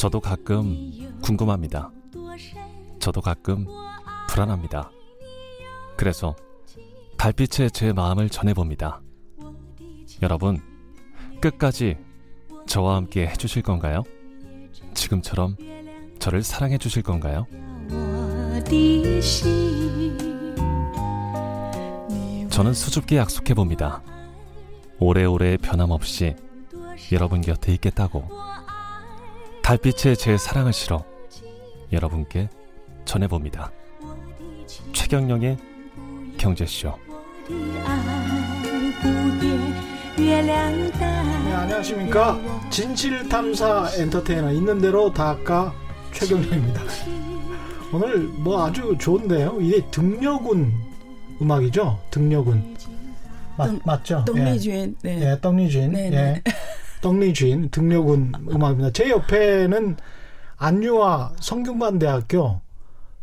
저도 가끔 궁금합니다. 저도 가끔 불안합니다. 그래서 달빛에 제 마음을 전해봅니다. 여러분, 끝까지 저와 함께 해주실 건가요? 지금처럼 저를 사랑해 주실 건가요? 저는 수줍게 약속해 봅니다. 오래오래 변함없이 여러분 곁에 있겠다고. 달빛에 제 사랑을 실어 여러분께 전해봅니다. 최경영의 경제쇼. 네, 안녕하십니까. 진실탐사 엔터테이너 있는 대로 다 아까 최경영입니다. 오늘 뭐 아주 좋은데요. 이게 등려군 음악이죠. 등려군. 맞, 맞죠? 떡리주인. 예. 네. 예, 떡리주인. 네, 네. 예. 떡리주인 등려군 음악입니다. 제 옆에는 안유아 성균관대학교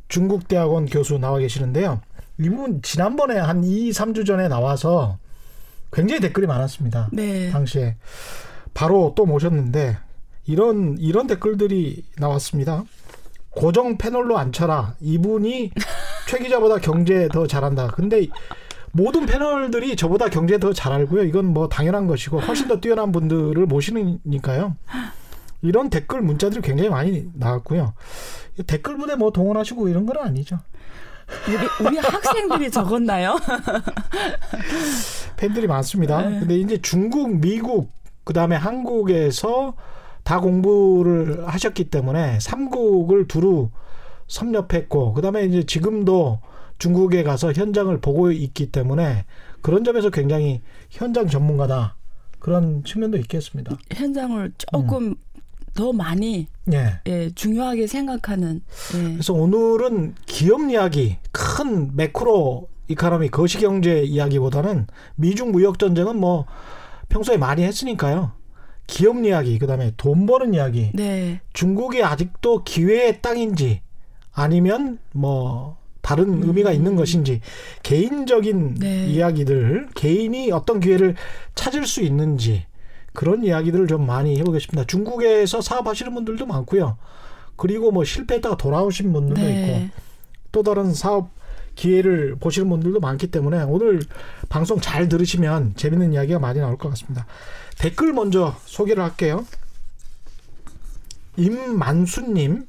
중국대학원 교수 나와 계시는데요. 이분 지난번에 한 2, 3주 전에 나와서 굉장히 댓글이 많았습니다. 네. 당시에 바로 또 모셨는데 이런 이런 댓글들이 나왔습니다. 고정 패널로 앉혀라. 이분이 최 기자보다 경제 더 잘한다. 근데 모든 패널들이 저보다 경제 더 잘 알고요. 이건 뭐 당연한 것이고 훨씬 더 뛰어난 분들을 모시니까요. 이런 댓글 문자들이 굉장히 많이 나왔고요. 댓글 부대 뭐 동원하시고 이런 건 아니죠. 우리, 우리 학생들이 적었나요? 팬들이 많습니다. 네. 근데 이제 중국, 미국, 그 다음에 한국에서 다 공부를 하셨기 때문에 삼국을 두루 섭렵했고, 그 다음에 이제 지금도 중국에 가서 현장을 보고 있기 때문에 그런 점에서 굉장히 현장 전문가다. 그런 측면도 있겠습니다. 현장을 조금 음. 더 많이 예. 예, 중요하게 생각하는. 예. 그래서 오늘은 기업 이야기, 큰 매크로 이카노미 거시경제 이야기보다는 미중 무역 전쟁은 뭐 평소에 많이 했으니까요. 기업 이야기, 그다음에 돈 버는 이야기. 네. 중국이 아직도 기회의 땅인지 아니면 뭐 다른 음. 의미가 있는 것인지 개인적인 네. 이야기들, 개인이 어떤 기회를 찾을 수 있는지 그런 이야기들을 좀 많이 해보겠습니다. 중국에서 사업하시는 분들도 많고요. 그리고 뭐 실패했다가 돌아오신 분들도 네. 있고 또 다른 사업 기회를 보시는 분들도 많기 때문에 오늘 방송 잘 들으시면 재밌는 이야기가 많이 나올 것 같습니다. 댓글 먼저 소개를 할게요. 임만수님,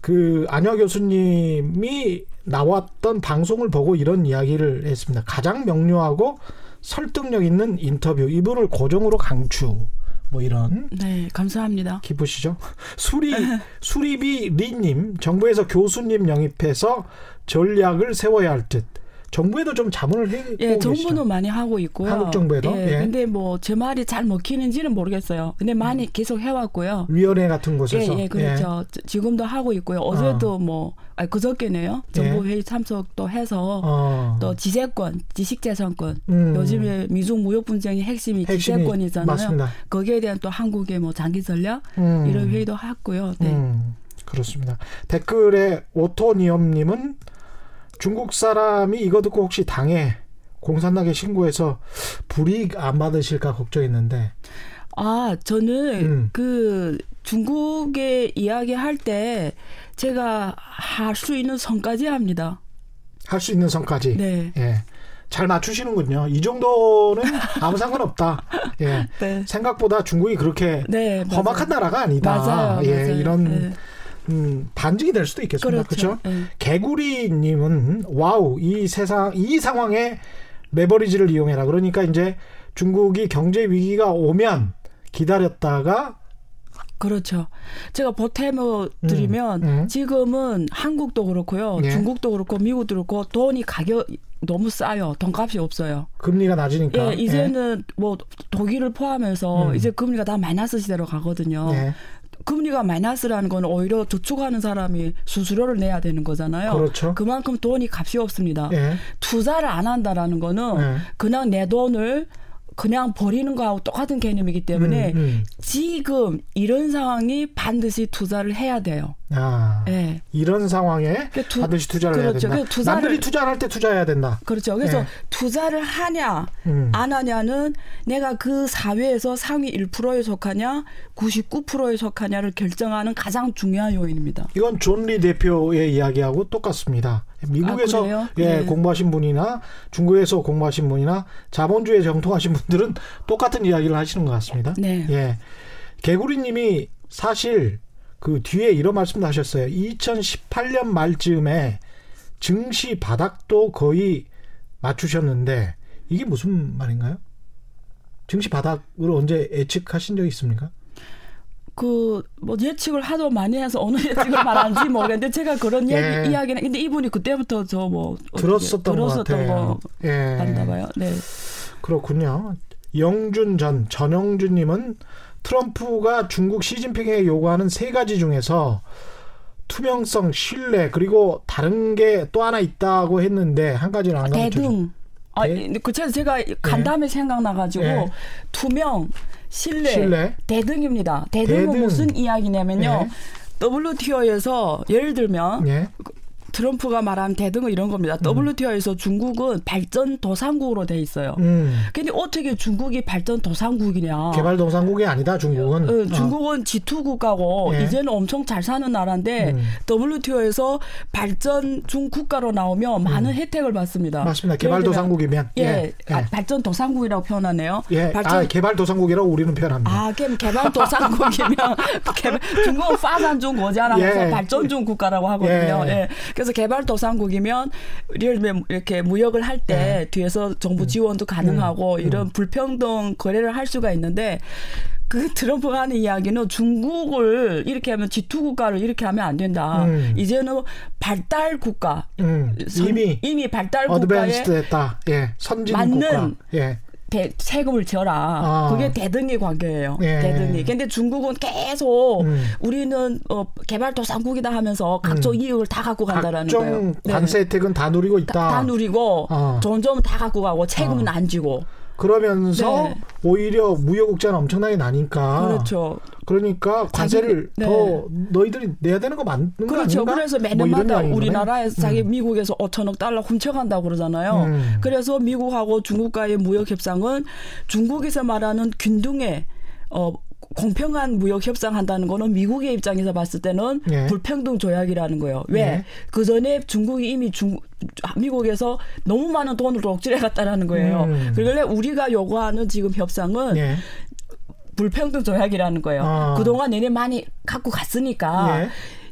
그 안여 교수님이 나왔던 방송을 보고 이런 이야기를 했습니다. 가장 명료하고 설득력 있는 인터뷰 이분을 고정으로 강추 뭐 이런. 네 감사합니다. 기쁘시죠? 수리 수리비 리님 정부에서 교수님 영입해서 전략을 세워야 할 듯 정부에도 좀 자문을 해. 예, 정부는 많이 하고 있고요. 한국 정부에도. 예, 예. 근데 뭐 제 말이 잘 먹히는지는 모르겠어요. 근데 많이 음. 계속 해왔고요. 위원회 같은 곳에서. 예, 예 그렇죠. 예. 지금도 하고 있고요. 어제도 어. 뭐 아니, 그저께네요. 정부 예. 회의 참석도 해서 어. 또 지재권, 지식재산권. 음. 요즘에 미중 무역 분쟁의 핵심이, 핵심이 지재권이잖아요. 맞습니다. 거기에 대한 또 한국의 뭐 장기 전략 음. 이런 회의도 했고요. 네. 음. 그렇습니다. 댓글에 오토니엄님은 중국 사람이 이거 듣고 혹시 당에 공산당에 신고해서 불이익 안 받으실까 걱정했는데. 아, 저는 음. 그 중국에 이야기할 때 제가 할 수 있는 선까지 합니다. 할 수 있는 선까지. 네. 예. 잘 맞추시는군요. 이 정도는 아무 상관없다. 예. 네. 생각보다 중국이 그렇게 네, 험악한 나라가 아니다. 맞아요. 예, 맞아요. 이런 네. 음, 반증이 될 수도 있겠습니다. 그렇죠. 그렇죠? 네. 개구리님은 와우 이 세상 이 상황에 레버리지를 이용해라. 그러니까 이제 중국이 경제 위기가 오면 기다렸다가 그렇죠. 제가 보탬을 드리면 음, 음. 지금은 한국도 그렇고요. 예. 중국도 그렇고 미국도 그렇고 돈이 가격 너무 싸요. 돈값이 없어요. 금리가 낮으니까. 예, 이제는 예. 뭐 독일을 포함해서 음. 이제 금리가 다 마이너스 시대로 가거든요. 예. 금리가 마이너스라는 건 오히려 저축하는 사람이 수수료를 내야 되는 거잖아요. 그렇죠. 그만큼 돈이 값이 없습니다. 예. 투자를 안 한다라는 거는 예. 그냥 내 돈을 그냥 버리는 거하고 똑같은 개념이기 때문에 음, 음. 지금 이런 상황이 반드시 투자를 해야 돼요. 아, 네. 이런 상황에 그러니까 투, 반드시 투자를 그렇죠. 해야 된다. 투자를, 남들이 투자를 할 때 투자해야 된다. 그렇죠. 그래서 네. 투자를 하냐 음. 안 하냐는 내가 그 사회에서 상위 1%에 속하냐 99%에 속하냐를 결정하는 가장 중요한 요인입니다. 이건 존리 대표의 이야기하고 똑같습니다. 미국에서 아, 예, 네. 공부하신 분이나 중국에서 공부하신 분이나 자본주의에 정통하신 분들은 똑같은 이야기를 하시는 것 같습니다. 네. 예. 개구리님이 사실 그 뒤에 이런 말씀도 하셨어요. 2018년 말쯤에 증시 바닥도 거의 맞추셨는데 이게 무슨 말인가요? 증시 바닥으로 언제 예측하신 적 있습니까? 그뭐 예측을 하도 많이 해서 어느 예측을 말하는지 모르겠는데 제가 그런 예. 얘기, 이야기는 근데 이분이 그때부터 저 뭐 들었었던, 들었었던 거 예. 같나 봐요. 네. 그렇군요. 영준 전 전영준님은 트럼프가 중국 시진핑에게 요구하는 세 가지 중에서 투명성, 신뢰 그리고 다른 게 또 하나 있다고 했는데 한 가지는 안 대등. 아, 그 제가 간 다음에 네. 생각나가지고 네. 투명, 신뢰, 신뢰, 대등입니다. 대등은 대등. 무슨 이야기냐면요. 네. WTO에서 예를 들면 네. 트럼프가 말한 대등은 이런 겁니다. 음. WTO에서 중국은 발전 도상국으로 돼 있어요. 음. 근데 어떻게 중국이 발전 도상국이냐? 개발 도상국이 아니다. 중국은. 어, 중국은 어. G2 국가고 예. 이제는 엄청 잘 사는 나라인데 음. WTO에서 발전 중 국가로 나오면 많은 음. 혜택을 받습니다. 맞습니다. 개발 도상국이면 예, 예. 아, 발전 도상국이라고 표현하네요. 예. 발전... 아, 개발 도상국이라고 우리는 표현합니다. 아, 그럼 개발 도상국이면 개발... 중국은 파산 중 거자라면서 예. 발전 중 국가라고 하거든요. 예. 예. 그래서 개발도상국이면 예를 들면 이렇게 무역을 할때 네. 뒤에서 정부 음. 지원도 가능하고 음. 이런 불평등 거래를 할 수가 있는데 그 트럼프가 하는 이야기는 중국을 이렇게 하면 G2 국가를 이렇게 하면 안 된다. 음. 이제는 발달 국가 음. 이미 이미 발달 국가에 됐다. 예. 선진 맞는 국가. 예. 대, 세금을 지어라. 아. 그게 대등의 관계예요. 예. 대등이. 근데 중국은 계속 음. 우리는 어, 개발도상국이다 하면서 각종 음. 이익을 다 갖고 간다라는 거예요. 네. 관세 혜택은 다 누리고 있다. 다, 다 누리고 어. 점점 다 갖고 가고 세금은 어. 안 지고. 그러면서 네. 오히려 무역국자는 엄청나게 나니까. 그렇죠. 그러니까 관세를 자기, 네. 더 너희들이 내야 되는 거 맞는 그렇죠. 거 아닌가? 그래서 매년마다 뭐 우리나라에서 자기 음. 미국에서 5천억 달러 훔쳐간다고 그러잖아요. 음. 그래서 미국하고 중국과의 무역 협상은 중국에서 말하는 균등의 어 공평한 무역 협상한다는 거는 미국의 입장에서 봤을 때는 예. 불평등 조약이라는 거예요. 왜? 예. 그 전에 중국이 이미 중 미국에서 너무 많은 돈을 덕질해 갔다라는 거예요. 음. 그러길래 우리가 요구하는 지금 협상은 예. 불평등 조약이라는 거예요. 아. 그동안 내내 많이 갖고 갔으니까 예.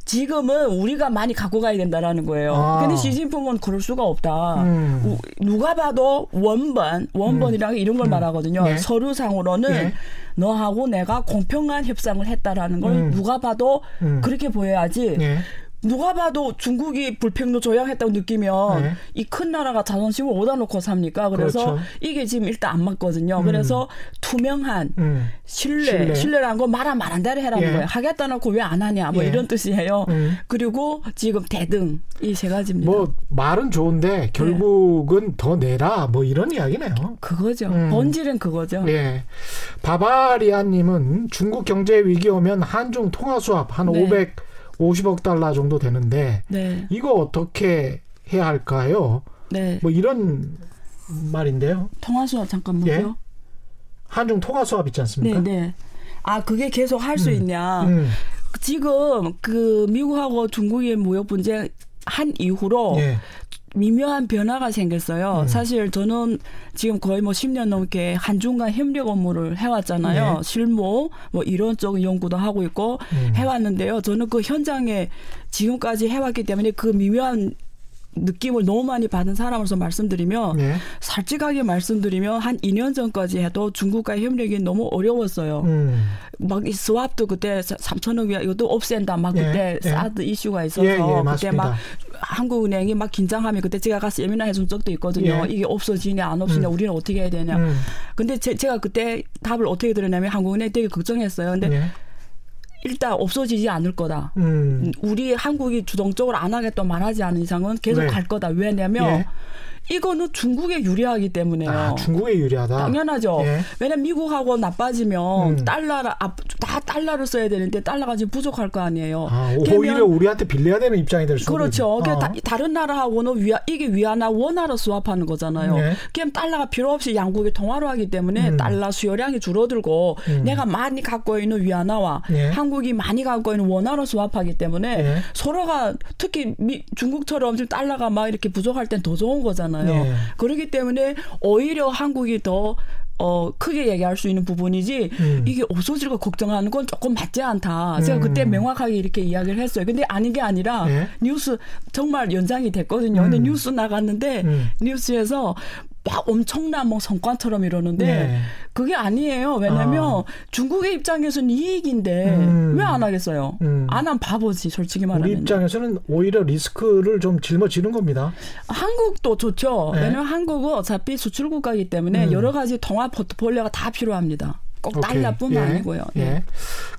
지금은 우리가 많이 갖고 가야 된다라는 거예요. 아. 근데 시진핑은 그럴 수가 없다. 음. 누가 봐도 원본, 원본이랑 음. 이런 걸 음. 말하거든요. 예. 서류상으로는 예. 너하고 내가 공평한 협상을 했다라는 걸 음. 누가 봐도 음. 그렇게 보여야지. 예. 누가 봐도 중국이 불평도 조약했다고 느끼면 네. 이큰 나라가 자존심을 어디다 놓고 삽니까? 그래서 그렇죠. 이게 지금 일단 안 맞거든요. 음. 그래서 투명한 음. 신뢰, 신뢰, 신뢰 라는 거 말아 말한 대로 해라는 예. 거예요. 하겠다 놓고 왜 안 하냐 뭐 예. 이런 뜻이에요. 음. 그리고 지금 대등 이 세 가지입니다. 뭐 말은 좋은데 결국은 네. 더 내라 뭐 이런 이야기네요. 그거죠. 음. 본질은 그거죠. 예. 바바리아님은 중국 경제 위기 오면 한중 통화 수합 한 네. 500 50억 달러 정도 되는데 네. 이거 어떻게 해야 할까요? 네. 뭐 이런 말인데요. 통화 수합 잠깐 뭐요? 예? 한중 통화 수합 있지 않습니까? 네, 네. 아 그게 계속 할수 음. 있냐? 음. 지금 그 미국하고 중국의 무역 분쟁 한 이후로 예. 미묘한 변화가 생겼어요. 음. 사실 저는 지금 거의 뭐 10년 넘게 한중간 협력 업무를 해왔잖아요. 네. 실무 뭐 이런 쪽 연구도 하고 있고 음. 해왔는데요. 저는 그 현장에 지금까지 해왔기 때문에 그 미묘한 느낌을 너무 많이 받은 사람으로서 말씀드리면 네. 솔직하게 말씀드리면 한 2년 전까지 해도 중국과의 협력이 너무 어려웠어요. 음. 막이 스왑도 그때 3천억 위안 이것도 없앤다 막 예, 그때 예. 사드 이슈가 있어서 예, 예, 그때 막 한국은행이 막 긴장하면 그때 제가 가서 예민해 준 적도 있거든요. 예. 이게 없어지냐 안 없어지냐 음. 우리는 어떻게 해야 되냐. 음. 근데 제, 가 그때 답을 어떻게 들었냐면 한국은행 되게 걱정했어요. 근데 예. 일단 없어지지 않을 거다. 음. 우리 한국이 주동적으로 안 하겠다 말하지 않은 이상은 계속 네. 갈 거다. 왜냐면 예. 이거는 중국에 유리하기 때문에요. 아, 중국에 유리하다. 당연하죠. 예. 왜냐면 미국하고 나빠지면 음. 달러를 다 달러를 써야 되는데 달러가 지금 부족할 거 아니에요. 아, 오히려 우리한테 빌려야 되는 입장이 될 수. 그렇죠. 어. 다, 다른 나라하고는 위아, 이게 위안화 원화로 수합하는 거잖아요. 예. 그럼 달러가 필요 없이 양국이 통화로 하기 때문에 음. 달러 수요량이 줄어들고 음. 내가 많이 갖고 있는 위안화와 예. 한국이 많이 갖고 있는 원화로 수합하기 때문에 예. 서로가 특히 미, 중국처럼 지금 달러가 막 이렇게 부족할 땐 더 좋은 거잖아요. 예. 그렇기 때문에 오히려 한국이 더 어, 크게 얘기할 수 있는 부분이지, 음. 이게 없어질 거 걱정하는 건 조금 맞지 않다. 제가 그때 음. 명확하게 이렇게 이야기를 했어요. 근데 아닌 게 아니라, 예? 뉴스 정말 연장이 됐거든요. 근데 음. 뉴스 나갔는데, 음. 뉴스에서 막 엄청난 뭐 성과처럼 이러는데 네. 그게 아니에요. 왜냐면 아. 중국의 입장에서는 이익인데 음. 왜안 하겠어요? 음. 안하면 바보지 솔직히 말하면. 우리 입장에서는 오히려 리스크를 좀 짊어지는 겁니다. 한국도 좋죠. 네. 왜냐면 한국은 어차피 수출 국가이기 때문에 음. 여러 가지 통합 포트폴리오가 다 필요합니다. 꼭 달러뿐만 예. 아니고요. 네. 예.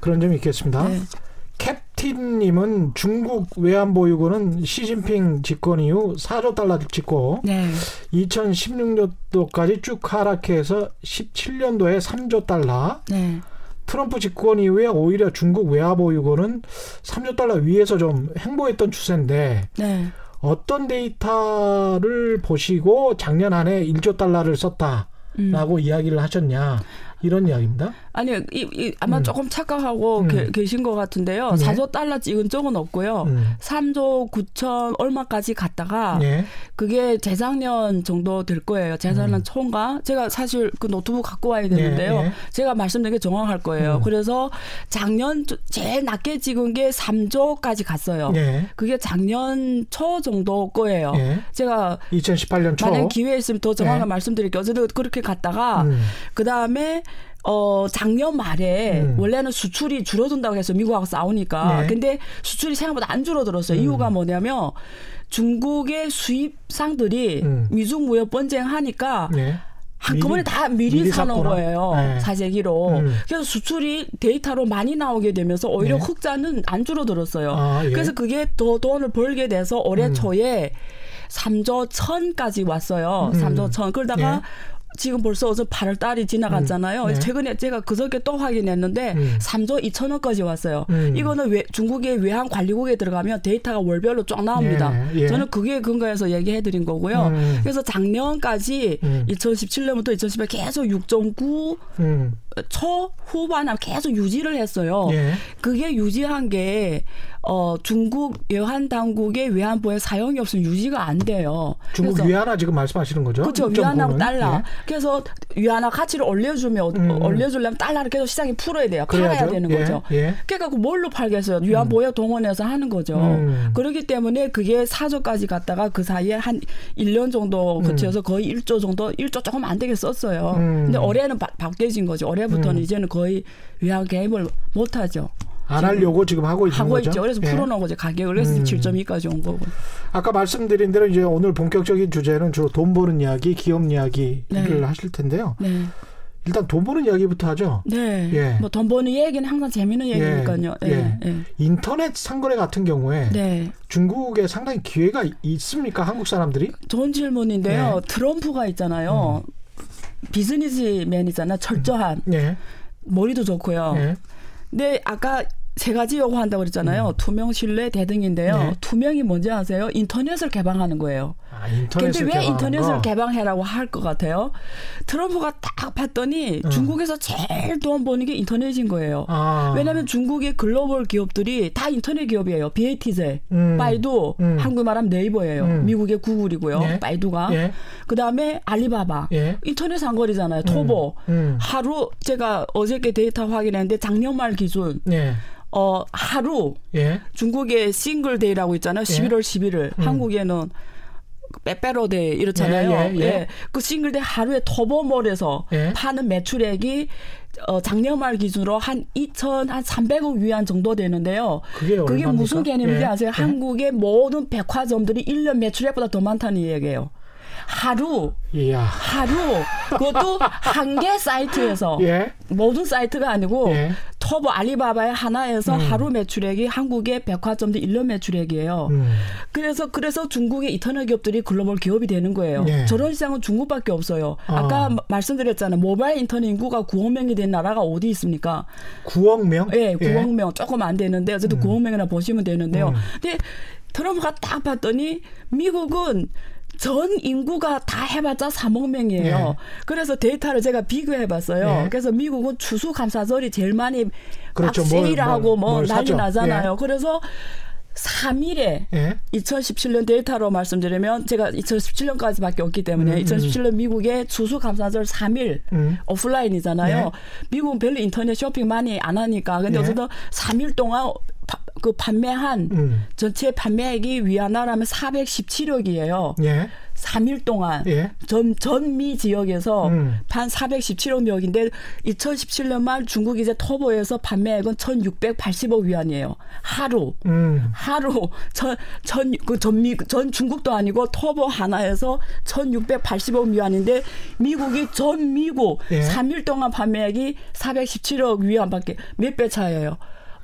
그런 점이 있겠습니다. 네. 캡틴님은 중국 외환보유고는 시진핑 집권 이후 4조 달러 찍고 네. 2016년도까지 쭉 하락해서 17년도에 3조 달러. 네. 트럼프 집권 이후에 오히려 중국 외화보유고는 3조 달러 위에서 좀 행보했던 추세인데 네. 어떤 데이터를 보시고 작년 안에 1조 달러를 썼다라고 음. 이야기를 하셨냐? 이런 이야기입니다. 아니, 이, 이 아마 음. 조금 착각하고 음. 게, 계신 것 같은데요. 네. 4조 달러 찍은 적은 없고요. 음. 3조 9천 얼마까지 갔다가 네. 그게 재작년 정도 될 거예요. 재작년 음. 초인가? 제가 사실 그 노트북 갖고 와야 되는데요. 네. 네. 제가 말씀드린 게 정확할 거예요. 음. 그래서 작년 제일 낮게 찍은 게 3조까지 갔어요. 네. 그게 작년 초 정도 거예요. 네. 제가 2018년 초 만약 기회 있으면 더 정확하게 네. 말씀드릴게요. 어쨌든 그렇게 갔다가 음. 그 다음에 어, 작년 말에 음. 원래는 수출이 줄어든다고 해서 미국하고 싸우니까. 네. 근데 수출이 생각보다 안 줄어들었어요. 음. 이유가 뭐냐면 중국의 수입상들이 음. 미중 무역 번쟁 하니까 네. 한꺼번에 다 미리, 미리 사는 샀구나. 거예요. 네. 사재기로. 음. 그래서 수출이 데이터로 많이 나오게 되면서 오히려 네. 흑자는 안 줄어들었어요. 아, 예. 그래서 그게 더 돈을 벌게 돼서 올해 음. 초에 3조 천까지 왔어요. 음. 3조 천. 그러다가 예. 지금 벌써 어제 8월 달이 지나갔잖아요. 음. 네. 최근에 제가 그저께 또 확인했는데 음. 3조 2천억까지 왔어요. 음. 이거는 외, 중국의 외환 관리국에 들어가면 데이터가 월별로 쫙 나옵니다. 예. 예. 저는 그게 근거해서 얘기해 드린 거고요. 음. 그래서 작년까지 2017년부터 음. 2018년 계속 6.9 초 후반에 계속 유지를 했어요. 예. 그게 유지한 게 어, 중국 외환 당국의 외환보에 사용이 없으면 유지가 안 돼요. 중국 위안화 지금 말씀하시는 거죠? 그렇죠. 위안화 달러. 예. 그래서 위안화 가치를 올려주면 음. 올려주려면 달러를 계속 시장에 풀어야 돼요. 그래야죠. 팔아야 되는 예. 거죠. 예. 그러니까 그 뭘로 팔겠어요? 위안보에 음. 동원해서 하는 거죠. 음. 그렇기 때문에 그게 4조까지 갔다가 그 사이에 한 1년 정도 음. 거쳐서 거의 1조 정도 1조 조금 안 되게 썼어요. 음. 근데 올해는 바, 바뀌어진 거죠. 올해 부터는 음. 이제는 거의 위안 개입을 못 하죠. 안 하려고 지금 하고 있는 하고 거죠. 있죠. 그래서 예. 풀어놓은 거죠. 가격을 그래서 음. 7.2까지 온 거고. 아까 말씀드린 대로 이제 오늘 본격적인 주제는 주로 돈 버는 이야기, 기업 이야기를 네. 하실 텐데요. 네. 일단 돈 버는 이야기부터 하죠. 네. 예. 뭐돈 버는 얘기는 항상 재미있는 예. 얘기니까요. 예. 예. 예. 인터넷 상거래 같은 경우에 네. 중국에 상당히 기회가 있습니까? 한국 사람들이? 좋은 질문인데요. 예. 트럼프가 있잖아요. 음. 비즈니스맨이잖아. 철저한. 음. 머리도 좋고요. 근데 아까 세 가지 요구한다고 그랬잖아요. 음. 투명, 신뢰, 대등인데요. 네. 투명이 뭔지 아세요? 인터넷을 개방하는 거예요. 아, 인터넷을 근데 왜 인터넷을 거? 개방해라고 할 것 같아요? 트럼프가 딱 봤더니 음. 중국에서 제일 돈 버는 게 인터넷인 거예요. 아. 왜냐하면 중국의 글로벌 기업들이 다 인터넷 기업이에요. BAT제, 음. 바이두, 음. 한국 말하면 네이버예요. 음. 미국의 구글이고요. 예. 바이두가. 예. 그 다음에 알리바바. 예. 인터넷 상거래잖아요. 토보. 음. 음. 하루 제가 어저께 데이터 확인했는데 작년 말 기준. 예. 어, 하루 예. 중국의 single day라고 있잖아요. 11월 예. 11일. 음. 한국에는 빼빼로데이 이렇잖아요. 예, 예, 예. 예. 그 single day 하루에 터보몰에서 예. 파는 매출액이 어, 작년 말 기준으로 한 2천 한 300억 위안 정도 되는데요. 그게, 그게 무슨 개념인지 예. 아세요? 한국의 모든 백화점들이 1년 매출액보다 더 많다는 얘기예요. 하루 이야. 하루 그것도 한 개 사이트에서 예. 모든 사이트가 아니고 예. 터보 알리바바의 하나에서 음. 하루 매출액이 한국의 백화점들 1년 매출액이에요. 음. 그래서 그래서 중국의 인터넷 기업들이 글로벌 기업이 되는 거예요. 예. 저런 시장은 중국밖에 없어요. 아까 어. 말씀드렸잖아요. 모바일 인터넷 인구가 9억 명이 된 나라가 어디 있습니까? 9억 명? 네, 9억 예. 명 조금 안 되는데 어쨌든 음. 9억 명이나 보시면 되는데요. 음. 근데 트럼프가 딱 봤더니 미국은 전 인구가 다 해봤자 3억 명이에요. 네. 그래서 데이터를 제가 비교해봤어요. 네. 그래서 미국은 추수감사절이 제일 많이 그렇죠. 세일하고 뭐, 뭐 난리 나잖아요. 예. 그래서 3일에 예? 2017년 데이터로 말씀드리면 제가 2017년까지밖에 없기 때문에 음, 2017년 음. 미국의 추수감사절 3일 음. 오프라인이잖아요. 예? 미국은 별로 인터넷 쇼핑 많이 안 하니까 근데 예? 어쨌든 3일 동안 그 판매한 음. 전체 판매액이 위안화라면 417억이에요. 예. 3일 동안 예. 전 전미 지역에서 음. 판 417억 명인데 2017년 말 중국 이제 터보에서 판매액은 1,680억 위안이에요. 하루 음. 하루 전 전 그 전미 전 중국도 아니고 터보 하나에서 1,680억 위안인데 미국이 전 미국 예. 3일 동안 판매액이 417억 위안밖에 몇 배 차이예요.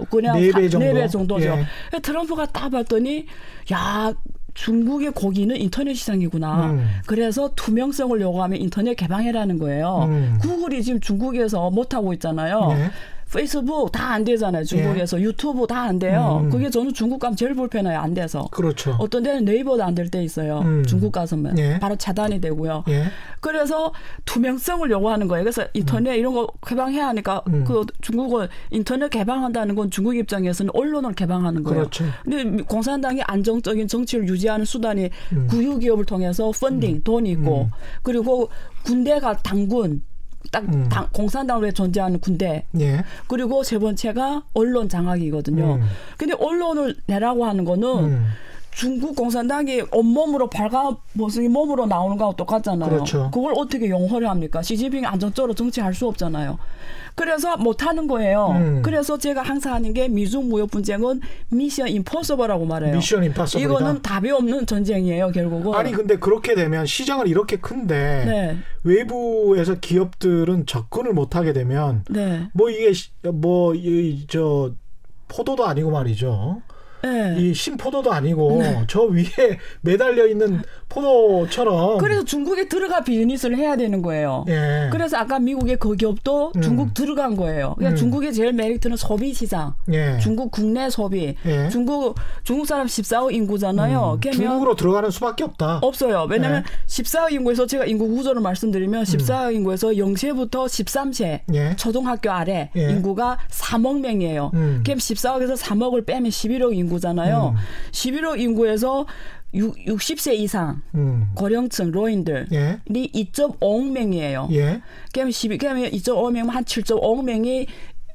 그냥 네 배 정도. 4배 정도죠. 예. 트럼프가 딱 봤더니 야 중국의 고기는 인터넷 시장이구나. 음. 그래서 투명성을 요구하면 인터넷 개방해라는 거예요. 음. 구글이 지금 중국에서 못하고 있잖아요. 네. 페이스북 다 안 되잖아요. 중국에서 예. 유튜브 다 안 돼요. 음. 그게 저는 중국 가면 제일 불편해요. 안 돼서. 그렇죠. 어떤 데는 네이버도 안 될 때 있어요. 음. 중국 가서면 예. 바로 차단이 되고요. 예. 그래서 투명성을 요구하는 거예요. 그래서 인터넷 음. 이런 거 개방해야 하니까 음. 그 중국은 인터넷 개방한다는 건 중국 입장에서는 언론을 개방하는 거예요. 그렇죠. 근데 공산당이 안정적인 정치를 유지하는 수단이 음. 국유기업을 통해서 펀딩, 음. 돈이 있고 그리고 군대가 당군 딱 음. 당, 공산당으로 존재하는 군대. 예. 그리고 세 번째가 언론 장악이거든요. 음. 근데 언론을 내라고 하는 거는 음. 중국 공산당이 온몸으로 발가 모습이 몸으로 나오는 거하고 똑같잖아요. 그렇죠. 그걸 어떻게 용허를 합니까? 시진핑이 안정적으로 정치할 수 없잖아요. 그래서 못 하는 거예요. 음. 그래서 제가 항상 하는 게 미중 무역 분쟁은 미션 임포서블이라고 말해요. 미션 임파서블. 이거는 답이 없는 전쟁이에요, 결국은. 아니 근데 그렇게 되면 시장을 이렇게 큰데 네. 외부에서 기업들은 접근을 못 하게 되면 네. 뭐 이게 뭐 이 저 포도도 아니고 말이죠. 네. 이 신포도도 아니고 네. 저 위에 매달려 있는 포도처럼. 그래서 중국에 들어가 비즈니스를 해야 되는 거예요. 예. 그래서 아까 미국의 그 기업도 음. 중국 들어간 거예요. 그러니까 음. 중국의 제일 메리트는 소비 시장. 예. 중국 국내 소비. 예. 중국 중국 사람 14억 인구잖아요. 음. 중국으로 들어가는 수밖에 없다. 없어요. 왜냐하면 14억 예. 인구에서 제가 인구 구조를 말씀드리면 14억 음. 인구에서 0세부터 13세 예. 초등학교 아래 예. 인구가 3억 명이에요. 음. 그럼 14억에서 3억을 빼면 11억 인구잖아요. 11억 인구에서 60세 이상 음. 고령층 노인들이 예. 2.5억 명이에요. 예. 그러면 12, 그러면 2.5명 한 7.5억 명이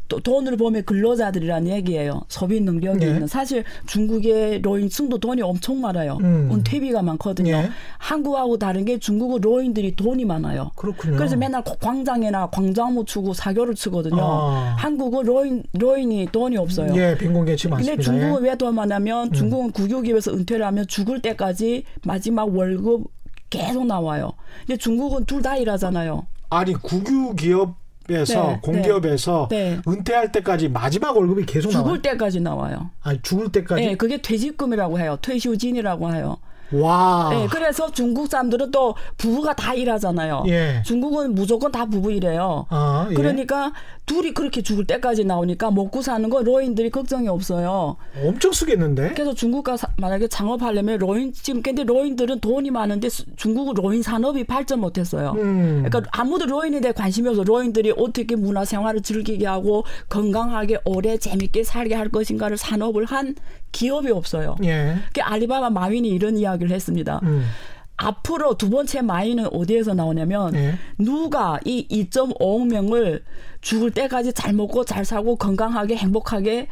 또 돈을 보면 근로자들이라는 얘기예요. 소비 능력이 예. 있는. 사실 중국의 로인층도 돈이 엄청 많아요. 음. 은퇴비가 많거든요. 예. 한국하고 다른 게 중국은 로인들이 돈이 많아요. 그렇군요. 그래서 맨날 광장이나 광장무 추고 사교를 치거든요. 아. 한국은 로인 로인이 돈이 없어요. 예, 빈곤계층 많습니다. 근데 중국은 예. 왜돈 많냐면 음. 중국은 국유기업에서 은퇴를 하면 죽을 때까지 마지막 월급 계속 나와요. 근데 중국은 둘 다 일하잖아요. 아니 국유기업 에서 네, 공기업에서 네. 네. 은퇴할 때까지 마지막 월급이 계속 죽을 나와요. 때까지 나와요. 아니 죽을 때까지? 네, 그게 퇴직금이라고 해요. 퇴休金이라고 해요. 와. 네, 그래서 중국 사람들은 또 부부가 다 일하잖아요. 예. 중국은 무조건 다 부부 일해요. 아, 예. 그러니까 둘이 그렇게 죽을 때까지 나오니까 먹고 사는 거 로인들이 걱정이 없어요. 엄청 쓰겠는데? 그래서 중국가 만약에 창업하려면 로인 지금 근데 로인들은 돈이 많은데 중국 로인 산업이 발전 못했어요. 음. 그러니까 아무도 로인에 대해 관심이 없어. 로인들이 어떻게 문화 생활을 즐기게 하고 건강하게 오래 재밌게 살게 할 것인가를 산업을 한 기업이 없어요. 예. 그 알리바바 마윈이 이런 이야기를 했습니다. 음. 앞으로 두 번째 마이는 어디에서 나오냐면 네. 누가 이 2.5억 명을 죽을 때까지 잘 먹고 잘 사고 건강하게 행복하게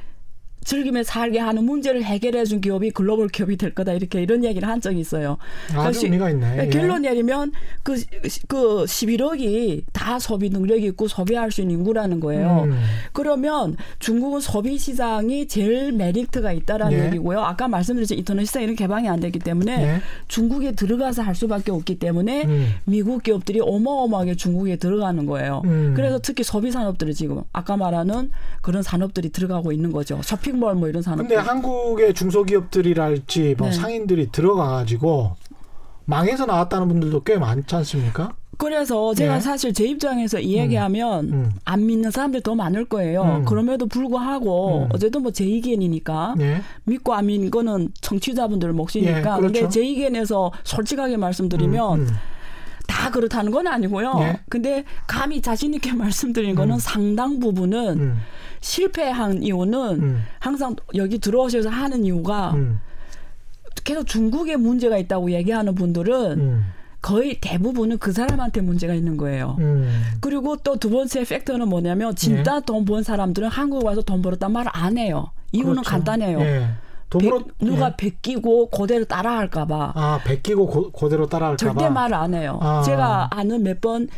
즐기며 살게 하는 문제를 해결해 준 기업이 글로벌 기업이 될 거다 이렇게 이런 얘기를 한 적이 있어요. 아주 의미가 있네. 예. 결론 내리면 그, 그 11억이 다 소비 능력이 있고 소비할 수 있는 인구라는 거예요. 음. 그러면 중국은 소비 시장이 제일 메리트가 있다라는 예. 얘기고요. 아까 말씀드렸죠. 인터넷 시장 이런 개방이 안 됐기 때문에 예. 중국에 들어가서 할 수밖에 없기 때문에 음. 미국 기업들이 어마어마하게 중국에 들어가는 거예요. 음. 그래서 특히 소비 산업들이 지금 아까 말하는 그런 산업들이 들어가고 있는 거죠. 쇼핑 쇼핑몰 뭐 이런 산업. 근데 한국의 중소기업들이랄지 뭐 네. 상인들이 들어가 가지고 망해서 나왔다는 분들도 꽤 많지 않습니까? 그래서 제가 네. 사실 제 입장에서 이 얘기하면 음. 음. 안 믿는 사람들이 더 많을 거예요. 음. 그럼에도 불구하고 음. 어쨌든 뭐제 의견이니까 네. 믿고 안 믿는 거는 청취자분들 몫이니까. 예, 그렇죠. 근데 제 의견에서 솔직하게 말씀드리면 음, 음. 다 그렇다는 건 아니고요. 예. 근데 감히 자신 있게 말씀드리는 거는 상당 부분은 실패한 이유는 음. 항상 여기 들어오셔서 하는 이유가 음. 계속 중국에 문제가 있다고 얘기하는 분들은 음. 거의 대부분은 그 사람한테 문제가 있는 거예요. 음. 그리고 또 두 번째 팩터는 뭐냐면 진짜 예. 돈번 사람들은 한국 와서 돈 벌었단 말 안 해요. 이유는 그렇죠. 간단해요. 예. 돈으로 배, 누가 예. 베끼고 그대로 따라할까봐. 아 베끼고 고, 그대로 따라할까봐. 절대 말 안 해요. 아. 제가 아는 몇 번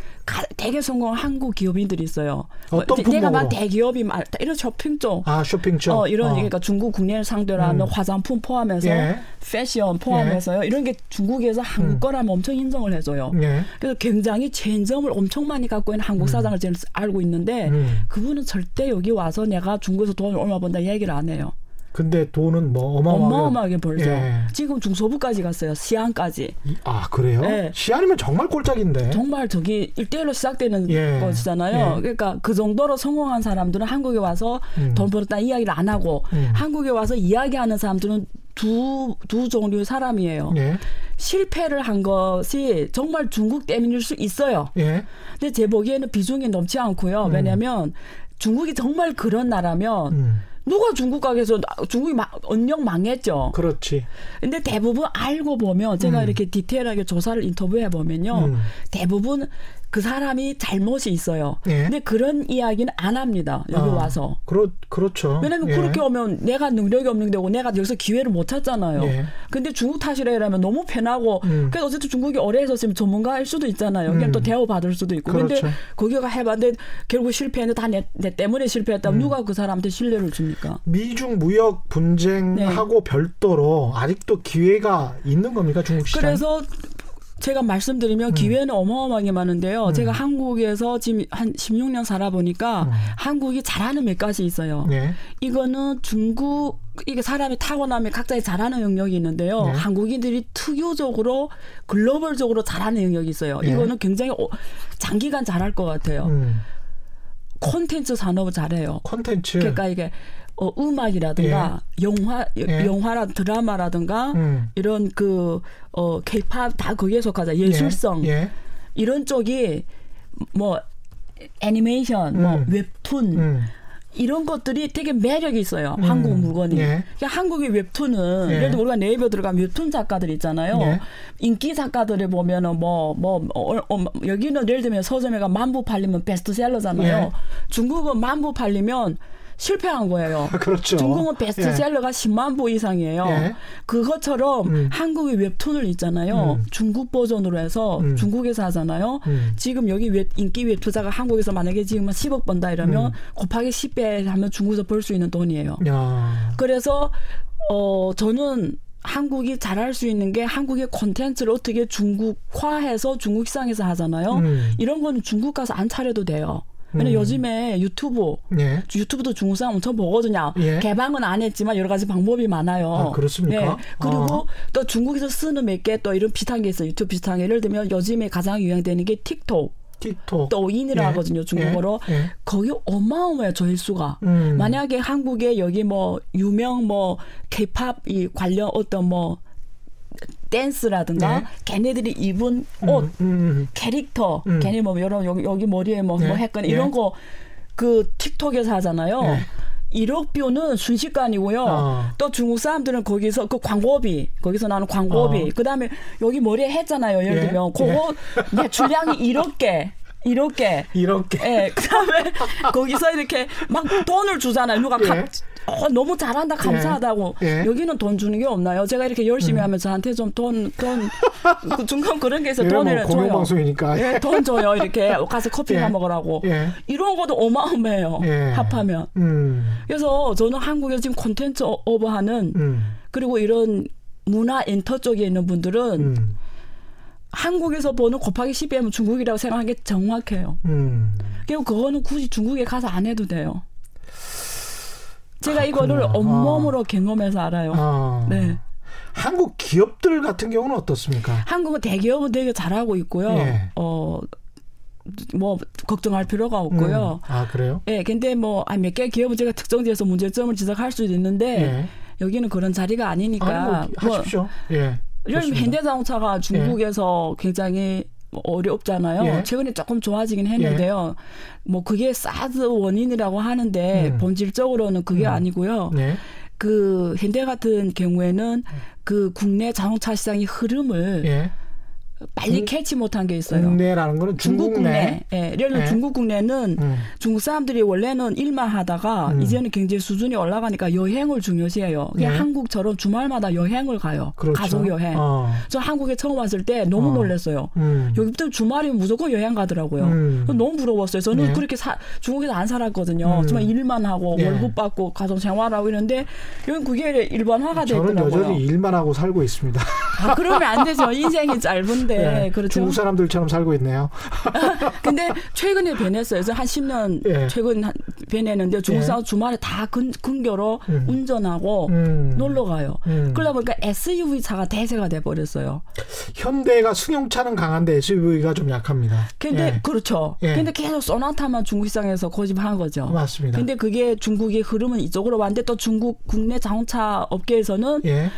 되게 성공한 한국 기업인들이 있어요. 어떤 뭐, 내가 막 대기업이 말 이런 쇼핑 쪽. 아 쇼핑 쪽. 어, 이런 어. 그러니까 중국 국내 상대로 하는 음. 화장품 포함해서 예. 패션 포함해서요. 예. 이런 게 중국에서 한국 음. 거라면 엄청 인정을 해줘요. 예. 그래서 굉장히 체인점을 엄청 많이 갖고 있는 한국 음. 사장을 음. 알고 있는데 음. 그분은 절대 여기 와서 내가 중국에서 돈을 얼마 번다 얘기를 안 해요. 근데 돈은 뭐 어마어마하게, 어마어마하게 벌죠. 예. 지금 중소부까지 갔어요. 시안까지. 아 그래요? 예. 시안이면 정말 꼴짝인데. 정말 저기 일대일로 시작되는 예. 것이잖아요. 예. 그러니까 그 정도로 성공한 사람들은 한국에 와서 음. 돈 벌었다 이야기를 안 하고 음. 한국에 와서 이야기하는 사람들은 두, 두 종류의 사람이에요. 예. 실패를 한 것이 정말 중국 때문일 수 있어요. 예. 근데 제 보기에는 비중이 넘지 않고요. 음. 왜냐하면 중국이 정말 그런 나라면 음. 누가 중국 가게에서 중국이 막 언영 망했죠. 그렇지. 근데 대부분 알고 보면 제가 음. 이렇게 디테일하게 조사를 인터뷰해 보면요. 음. 대부분 그 사람이 잘못이 있어요. 예. 근데 그런 이야기는 안 합니다. 여기 아, 와서. 그렇 그렇죠. 왜냐면 예. 그렇게 오면 내가 능력이 없는 데고 내가 여기서 기회를 못 찾잖아요. 예. 근데 중국 탓이라 이러면 너무 편하고 음. 그래서 어쨌든 중국이 오래 했었으면 전문가일 수도 있잖아요. 그냥 음. 또 대우 받을 수도 있고. 그렇죠. 근데 거기가 해봤는데 결국 실패했는데 다내 내 때문에 실패했다면 음. 누가 그 사람한테 신뢰를 줍니까? 미중 무역 분쟁하고 네. 별도로 아직도 기회가 있는 겁니까 중국 시장? 그래서 제가 말씀드리면 음. 기회는 어마어마하게 많은데요. 음. 제가 한국에서 지금 한 16년 살아보니까 음. 한국이 잘하는 몇 가지 있어요. 네. 이거는 중국 이게 사람이 타고나면 각자의 잘하는 영역이 있는데요. 네. 한국인들이 특유적으로 글로벌적으로 잘하는 영역이 있어요. 네. 이거는 굉장히 장기간 잘할 것 같아요. 음. 콘텐츠 산업을 잘해요. 콘텐츠. 그러니까 이게 어, 음악이라든가 예. 영화 예. 영화라 드라마라든가 음. 이런 그 어, 케이팝 다 거기에 속하자 예술성 예. 예. 이런 쪽이 뭐 애니메이션, 뭐 음. 뭐 웹툰 음. 이런 것들이 되게 매력이 있어요. 음. 한국 물건이. 예. 그러니까 한국의 웹툰은 예. 예를 들어 우리가 네이버 들어가면 웹툰 작가들 있잖아요. 예. 인기 작가들을 보면은 뭐뭐 뭐, 어, 어, 여기는 예를 들면 서점에가 만부 팔리면 베스트셀러잖아요. 예. 중국은 만부 팔리면 실패한 거예요. 그렇죠. 중국은 베스트셀러가 예. 10만 부 이상이에요. 예. 그것처럼 음. 한국의 웹툰을 있잖아요. 음. 중국 버전으로 해서 음. 중국에서 하잖아요. 음. 지금 여기 웹, 인기 웹투자가 한국에서 만약에 지금 10억 번다 이러면 음. 곱하기 10배 하면 중국에서 벌 수 있는 돈이에요. 야. 그래서 어 저는 한국이 잘할 수 있는 게 한국의 콘텐츠를 어떻게 중국화해서 중국 시장에서 하잖아요. 음. 이런 거는 중국 가서 안 차려도 돼요. 왜냐 음. 요즘에 유튜브 예. 유튜브도 중국 사람 엄청 보거든요. 예. 개방은 안 했지만 여러 가지 방법이 많아요. 아, 그렇습니까? 네. 그리고 아. 또 중국에서 쓰는 몇 개 또 이런 비슷한 게 있어요. 유튜브 비슷한 게 예를 들면 요즘에 가장 유행되는 게 틱톡. 틱톡. 또인이라 예. 하거든요 중국어로 예. 예. 거기 어마어마해요 조회수가 음. 만약에 한국에 여기 뭐 유명 뭐 케이팝 이 관련 어떤 뭐 댄스라든가 네. 걔네들이 입은 음, 옷, 음, 음, 음. 캐릭터, 음. 걔네 뭐 여러 여기, 여기 머리에 뭐, 뭐 네. 뭐 했거나 네. 이런 거 그 틱톡에서 하잖아요. 네. 1억 뷰는 순식간이고요. 어. 또 중국 사람들은 거기서 그 광고비, 거기서 나는 광고비, 어. 그 다음에 여기 머리에 했잖아요. 예를 예. 들면, 그거 예. 매출량이 1억 개. 이렇게 이렇게 예 그다음에 거기서 이렇게 막 돈을 주잖아요 누가 예. 어, 너무 잘한다 예. 감사하다고 예. 여기는 돈 주는 게 없나요? 제가 이렇게 열심히 음. 하면 저한테 좀 돈돈 그 중간 그런 게 있어 예, 돈을 뭐 줘요. 방송이니까 예, 돈 줘요 이렇게 가서 커피 예. 사 먹으라고 예. 이런 것도 어마어마해요 예. 합하면 음. 그래서 저는 한국에서 지금 콘텐츠 오버하는 음. 그리고 이런 문화 엔터 쪽에 있는 분들은 음. 한국에서 보는 곱하기 10이 하면 중국이라고 생각하는 게 정확해요. 음. 그리고 그거는 굳이 중국에 가서 안 해도 돼요. 제가 아, 이거를 온몸으로 아. 경험해서 알아요. 아. 네. 한국 기업들 같은 경우는 어떻습니까? 한국은 대기업은 되게 잘하고 있고요. 예. 어, 뭐 걱정할 필요가 없고요. 음. 아 그래요? 예, 근데 뭐몇 개 기업은 제가 특정지어서 문제점을 지적할 수도 있는데 예. 여기는 그런 자리가 아니니까 아니, 뭐 하십시오. 뭐, 예. 예를 현대자동차가 중국에서 예. 굉장히 어렵잖아요. 예. 최근에 조금 좋아지긴 했는데요. 예. 뭐 그게 사드 원인이라고 하는데 음. 본질적으로는 그게 음. 아니고요. 네. 그 현대 같은 경우에는 그 국내 자동차 시장의 흐름을 예. 빨리 음, 캐치 못한 게 있어요. 국내라는 거는 중국, 국내. 예. 예를 들어 예. 중국 국내는 음. 중국 사람들이 원래는 일만 하다가 음. 이제는 경제 수준이 올라가니까 여행을 중요시해요. 예. 한국처럼 주말마다 여행을 가요. 그렇죠. 가족 여행. 어. 저 한국에 처음 왔을 때 너무 어. 놀랐어요. 음. 여기부터 주말이면 무조건 여행 가더라고요. 음. 너무 부러웠어요. 저는 예. 그렇게 사, 중국에서 안 살았거든요. 음. 정말 일만 하고 예. 월급 받고 가족 생활하고 이런데 여기 그게 일반화가 되더라고요. 저는 여전히 일만 하고 살고 있습니다. 아, 그러면 안 되죠. 인생이 짧은데. 있는데 네, 그렇죠. 중국 사람들처럼 살고 있네요. 근데 최근에 변했어요. 그래서 한 10년 예. 최근 변했는데 중국 사람 예. 주말에 다 근, 근교로 음. 운전하고 음. 놀러 가요. 음. 그러다 보니까 SUV 차가 대세가 돼 버렸어요. 현대가 승용차는 강한데 SUV가 좀 약합니다. 근데 예. 그렇죠. 예. 근데 계속 소나타만 중국 시장에서 고집한 거죠. 맞습니다. 근데 그게 중국의 흐름은 이쪽으로 왔는데 또 중국 국내 자동차 업계에서는 예.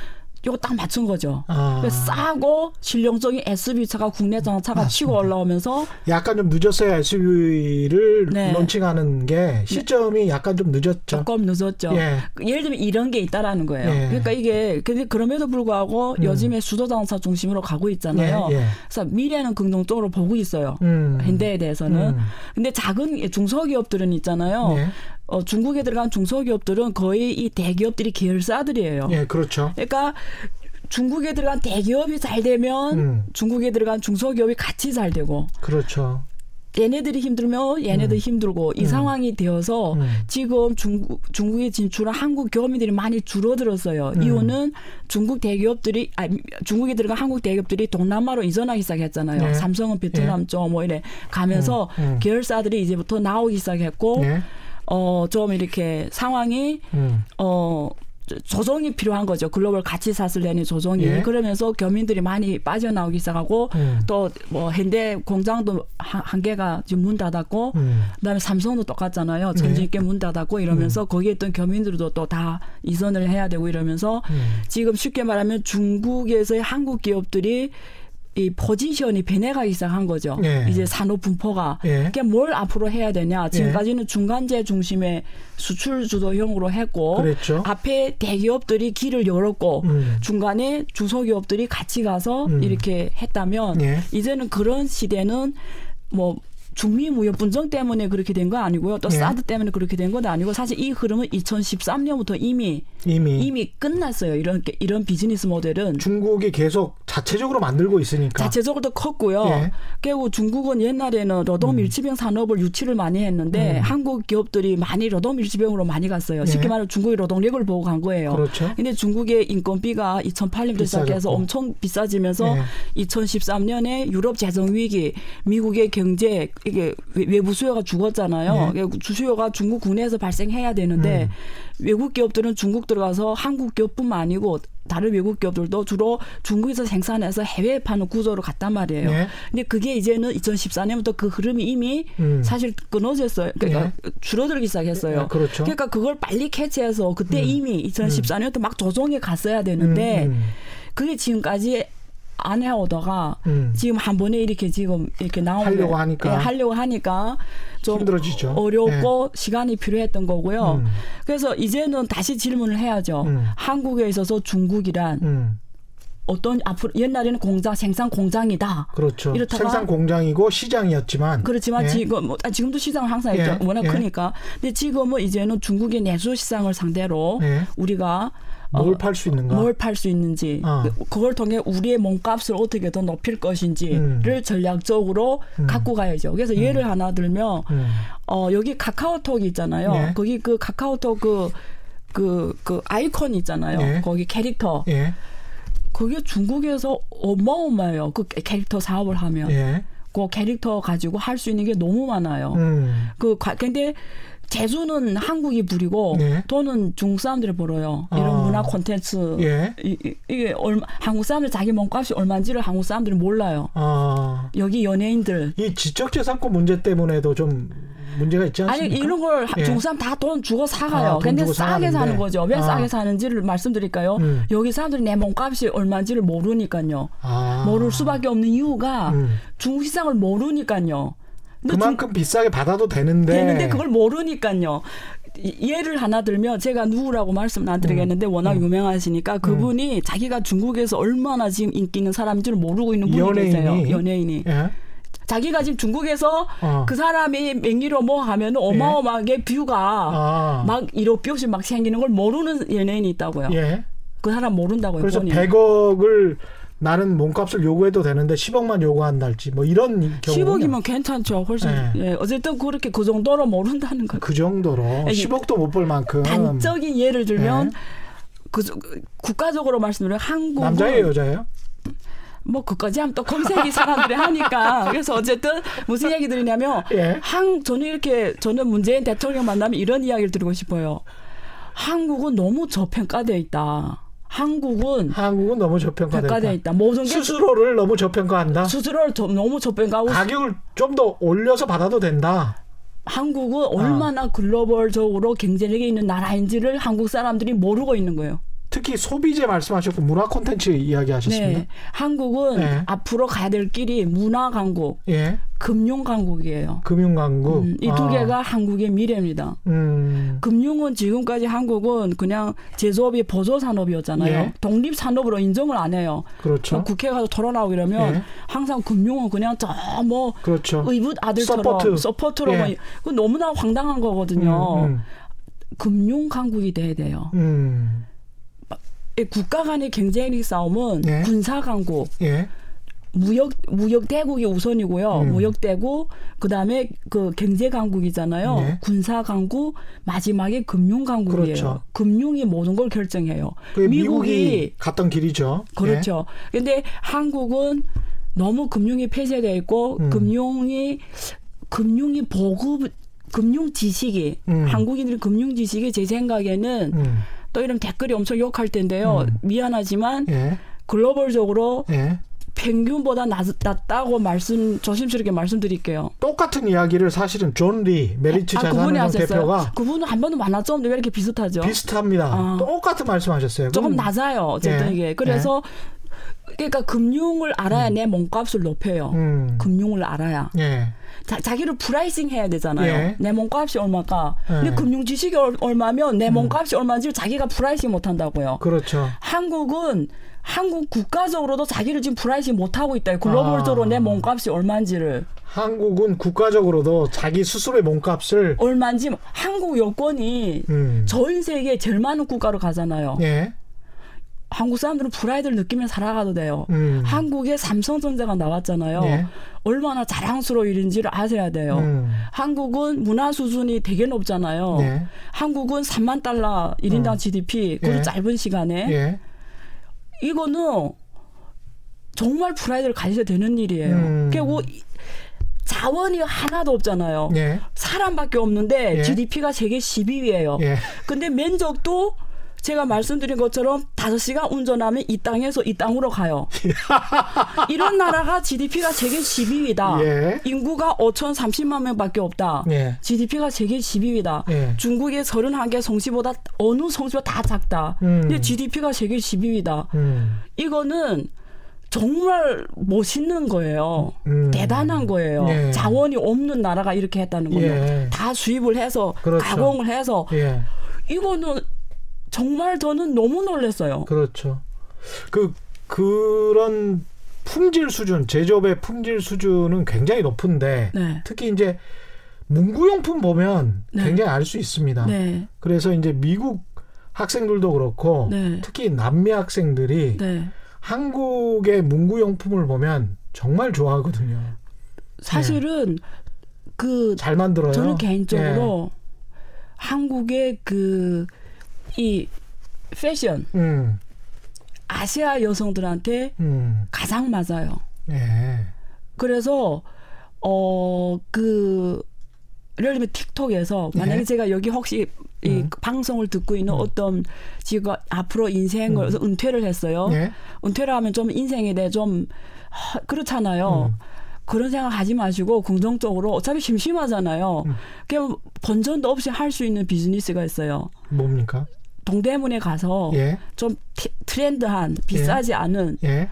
이거 딱 맞춘 거죠. 아. 싸고 실용적인 SUV차가 국내 자동차가 치고 올라오면서 약간 좀 늦었어요. SUV를 네. 론칭하는 게 시점이 네. 약간 좀 늦었죠. 조금 늦었죠. 예. 예를 들면 이런 게 있다라는 거예요. 예. 그러니까 이게 근데 그럼에도 불구하고 음. 요즘에 수도 자동차 중심으로 가고 있잖아요. 예. 예. 그래서 미래는 긍정적으로 보고 있어요. 음. 현대에 대해서는. 음. 근데 작은 중소기업들은 있잖아요. 예. 어, 중국에 들어간 중소기업들은 거의 이 대기업들이 계열사들이에요. 예, 그렇죠. 그러니까 중국에 들어간 대기업이 잘 되면 음. 중국에 들어간 중소기업이 같이 잘 되고. 그렇죠. 얘네들이 힘들면 얘네들 음. 힘들고 이 음. 상황이 되어서 음. 지금 중국 중국에 진출한 한국 기업인들이 많이 줄어들었어요. 음. 이유는 중국 대기업들이 아 중국에 들어간 한국 대기업들이 동남아로 이전하기 시작했잖아요. 네. 삼성은 베트남 네. 쪽뭐 이래 가면서 음. 음. 계열사들이 이제부터 나오기 시작했고 네. 어 좀 이렇게 상황이 음. 어 조정이 필요한 거죠. 글로벌 가치 사슬내는 조정이. 예. 그러면서 교민들이 많이 빠져나오기 시작하고 음. 또뭐 현대 공장도 한, 한 개가 지금 문 닫았고 음. 그다음에 삼성도 똑같잖아요. 전진 있게 네. 문 닫았고 이러면서 음. 거기에 있던 교민들도 또 다 이전을 해야 되고 이러면서 음. 지금 쉽게 말하면 중국에서의 한국 기업들이 이 포지션이 변해가기 시작한 거죠. 예. 이제 산업 분포가. 예. 그게 뭘 앞으로 해야 되냐. 지금까지는 예. 중간재 중심의 수출 주도형으로 했고 그랬죠. 앞에 대기업들이 길을 열었고 음. 중간에 중소기업들이 같이 가서 음. 이렇게 했다면 예. 이제는 그런 시대는 뭐 중미 무역 분쟁 때문에 그렇게 된 거 아니고요. 또 예. 사드 때문에 그렇게 된건 아니고 사실 이 흐름은 2013년부터 이미 이미, 이미 끝났어요. 이런 이런 비즈니스 모델은 중국이 계속 자체적으로 만들고 있으니까 자체적으로도 컸고요. 예. 그리고 중국은 옛날에는 노동 음. 밀집형 산업을 유치를 많이 했는데 음. 한국 기업들이 많이 노동 밀집형으로 많이 갔어요. 쉽게 예. 말하면 중국의 노동력을 보고 간 거예요. 그렇죠. 근데 중국의 인건비가 2008년부터 시작해서 엄청 비싸지면서 예. 2013년에 유럽 재정 위기, 미국의 경제 이게 외부 수요가 죽었잖아요. 네. 주수요가 중국 국내에서 발생해야 되는데 음. 외국 기업들은 중국 들어가서 한국 기업뿐만 아니고 다른 외국 기업들도 주로 중국에서 생산해서 해외에 파는 구조로 갔단 말이에요. 네. 근데 그게 이제는 2014년부터 그 흐름이 이미 음. 사실 끊어졌어요. 그러니까 네. 줄어들기 시작했어요. 네, 그렇죠. 그러니까 그걸 빨리 캐치해서 그때 음. 이미 2014년부터 음. 막 조정에 갔어야 되는데 음, 음. 그게 지금까지 안 해오다가 음. 지금 한 번에 이렇게 지금 이렇게 나오고 하려고 하니까 예, 하려고 하니까 좀 힘들어지죠. 어렵고 네. 시간이 필요했던 거고요. 음. 그래서 이제는 다시 질문을 해야죠. 음. 한국에 있어서 중국이란 음. 어떤 앞으로 옛날에는 공장 생산 공장이다. 그렇죠. 생산 공장이고 시장이었지만 그렇지만 예. 지금 뭐 아, 지금도 시장은 항상 있죠. 예. 워낙 예. 크니까. 근데 지금은 이제는 중국의 내수 시장을 상대로 예. 우리가 뭘 팔수 있는가? 뭘 팔 수 있는지 어. 그걸 통해 우리의 몸값을 어떻게 더 높일 것인지를 음. 전략적으로 음. 갖고 가야죠. 그래서 음. 예를 하나 들면 음. 어 여기 카카오톡 있잖아요. 예. 거기 그 카카오톡 그 그, 그 아이콘 있잖아요. 예. 거기 캐릭터. 예. 그게 중국에서 어마어마해요. 그 캐릭터 사업을 하면. 예. 그 캐릭터 가지고 할 수 있는 게 너무 많아요. 음. 그 근데 재수는 한국이 부리고 네. 돈은 중국 사람들이 벌어요. 이런 아. 문화 콘텐츠 예. 이, 게 얼마 한국 사람들 자기 몸값이 얼마인지를 한국 사람들이 몰라요. 아. 여기 연예인들 이 지적재산권 문제 때문에도 좀 문제가 있지 않습니까? 아니 이런 걸 예. 중국 사람 다 돈 주고 사가요. 아, 근데 싸게 사가는데. 사는 거죠. 왜 아. 싸게 사는지를 말씀드릴까요? 음. 여기 사람들이 내 몸값이 얼마인지를 모르니까요. 아. 모를 수밖에 없는 이유가 음. 중국 시장을 모르니까요. 그만큼 중, 비싸게 받아도 되는데 되는데 그걸 모르니까요. 예를 하나 들면 제가 누구라고 말씀 안 드리겠는데 음. 워낙 음. 유명하시니까 그분이 음. 자기가 중국에서 얼마나 지금 인기 있는 사람인지를 모르고 있는 분이 연예인이. 계세요. 연예인이. 예? 자기가 지금 중국에서 어. 그 사람이 맹기로 뭐 하면 어마어마하게 예? 뷰가 아. 막 1억 뷰씩 막 생기는 걸 모르는 연예인이 있다고요. 예? 그 사람 모른다고요. 그래서 본인. 100억을 나는 몸값을 요구해도 되는데 10억만 요구한달지 뭐 이런 경우 10억이면 괜찮죠. 훨씬 네. 예. 어쨌든 그렇게 그 정도로 모른다는 거죠. 그 정도로 예. 10억도 못 벌 만큼 단적인 예를 들면 네. 그 국가적으로 말씀드리면 한국 남자예요, 여자예요? 뭐 그까지 하면 또 검색이 사람들이 하니까 그래서 어쨌든 무슨 얘기 드리냐면 예. 한 저는 이렇게 저는 문재인 대통령 만나면 이런 이야기를 드리고 싶어요. 한국은 너무 저평가돼 있다. 한국은 한국은 너무 저평가돼 있다. 모든 게 스스로를 너무 저평가한다. 스스로를 너무 저평가하고 가격을 좀 더 올려서 받아도 된다. 한국은 얼마나 어. 글로벌적으로 경쟁력이 있는 나라인지를 한국 사람들이 모르고 있는 거예요. 특히 소비재 말씀하셨고 문화 콘텐츠 이야기하셨습니다. 네. 한국은 네. 앞으로 가야 될 길이 문화 강국, 예. 금융 강국이에요. 금융 강국. 음, 이두 아. 개가 한국의 미래입니다. 음. 금융은 지금까지 한국은 그냥 제조업이 보조 산업이었잖아요. 예. 독립 산업으로 인정을 안 해요. 그렇죠. 국회 가서 토론하고 이러면 예. 항상 금융은 그냥 저뭐 그렇죠. 의붓 아들처럼 support. support로 뭐 예. 뭐 너무나 황당한 거거든요. 음, 음. 금융 강국이 돼야 돼요. 음. 국가 간의 경쟁력 싸움은 예. 군사 강국, 예. 무역 무역 대국이 우선이고요. 음. 무역 대국 그다음에 그 경제 강국이잖아요. 네. 군사 강국 마지막에 금융 강국이에요. 그렇죠. 금융이 모든 걸 결정해요. 미국이, 미국이, 갔던 길이죠. 그렇죠. 네. 근데 한국은 너무 금융이 폐쇄되어 있고 음. 금융이 금융이 보급 금융 지식이 음. 한국인들이 금융 지식이 제 생각에는 음. 또 이런 댓글이 엄청 욕할 텐데요. 음. 미안하지만 예. 글로벌적으로 예. 평균보다 낮, 낮다고 말씀 조심스럽게 말씀드릴게요. 똑같은 이야기를 사실은 존 리 메리츠 아, 자산운용 대표가 그분은 한 번도 만났었는데 왜 이렇게 비슷하죠? 비슷합니다. 아. 똑같은 말씀하셨어요. 조금 낮아요. 어쨌든 예. 이게 그래서 예. 그러니까 금융을 알아야 음. 내 몸값을 높여요. 음. 금융을 알아야. 예. 자기를 pricing 해야 되잖아요. 예. 내 몸값이 얼마일까. 예. 근데 금융 지식이 얼마면 내 음. 몸값이 음. 얼마인지 자기가 pricing 못 한다고요. 그렇죠. 한국은 한국 국가적으로도 자기를 지금 pricing 못 하고 있다. 글로벌적으로 아. 내 몸값이 얼마인지를. 한국은 국가적으로도 자기 스스로의 몸값을 얼마인지 한국 여권이 음. 전 세계 제일 많은 국가로 가잖아요. 예. 한국 사람들은 프라이드를 느끼며 살아가도 돼요. 음. 한국에 삼성전자가 나왔잖아요. 네. 얼마나 자랑스러운 일인지를 아셔야 돼요. 음. 한국은 문화 수준이 되게 높잖아요. 네. 한국은 3만 달러 1인당 음. GDP 그 예. 짧은 시간에 예. 이거는 정말 프라이드를 가져야 되는 일이에요. 음. 그리고 자원이 하나도 없잖아요. 예. 사람밖에 없는데 예. GDP가 세계 10위예요. 예. 근데 면적도 제가 말씀드린 것처럼 5시간 운전하면 이 땅에서 이 땅으로 가요. 이런 나라가 GDP가 세계 12위다. 예. 인구가 5,030만 명밖에 없다. 예. GDP가 세계 12위다. 예. 중국의 31개 성시보다 어느 성시보다 다 작다. 음. 근데 GDP가 세계 12위다. 음. 이거는 정말 멋있는 거예요. 음. 대단한 거예요. 예. 자원이 없는 나라가 이렇게 했다는 거예요. 예. 다 수입을 해서 그렇죠. 가공을 해서 이거는 정말 저는 너무 놀랐어요. 그렇죠. 그 그런 품질 수준, 제조업의 품질 수준은 굉장히 높은데 네. 특히 이제 문구용품 보면 네. 굉장히 알 수 있습니다. 네. 그래서 이제 미국 학생들도 그렇고 네. 특히 남미 학생들이 네. 한국의 문구용품을 보면 정말 좋아하거든요. 사실은 그 잘 만들어요. 저는 개인적으로 한국의 그 이 패션 음. 아시아 여성들한테 음. 가장 맞아요. 예. 그래서 어그 예를 들면 틱톡에서 만약에 예. 제가 여기 혹시 이 음. 방송을 듣고 있는 음. 어떤 지금 앞으로 인생을 음. 은퇴를 했어요. 예. 은퇴를 하면 좀 인생에 대해 좀 그렇잖아요. 음. 그런 생각 하지 마시고 긍정적으로 어차피 심심하잖아요. 음. 그냥 번전도 없이 할 수 있는 비즈니스가 있어요. 뭡니까? 동대문에 가서 예. 좀 트렌드한 비싸지 예. 않은 예.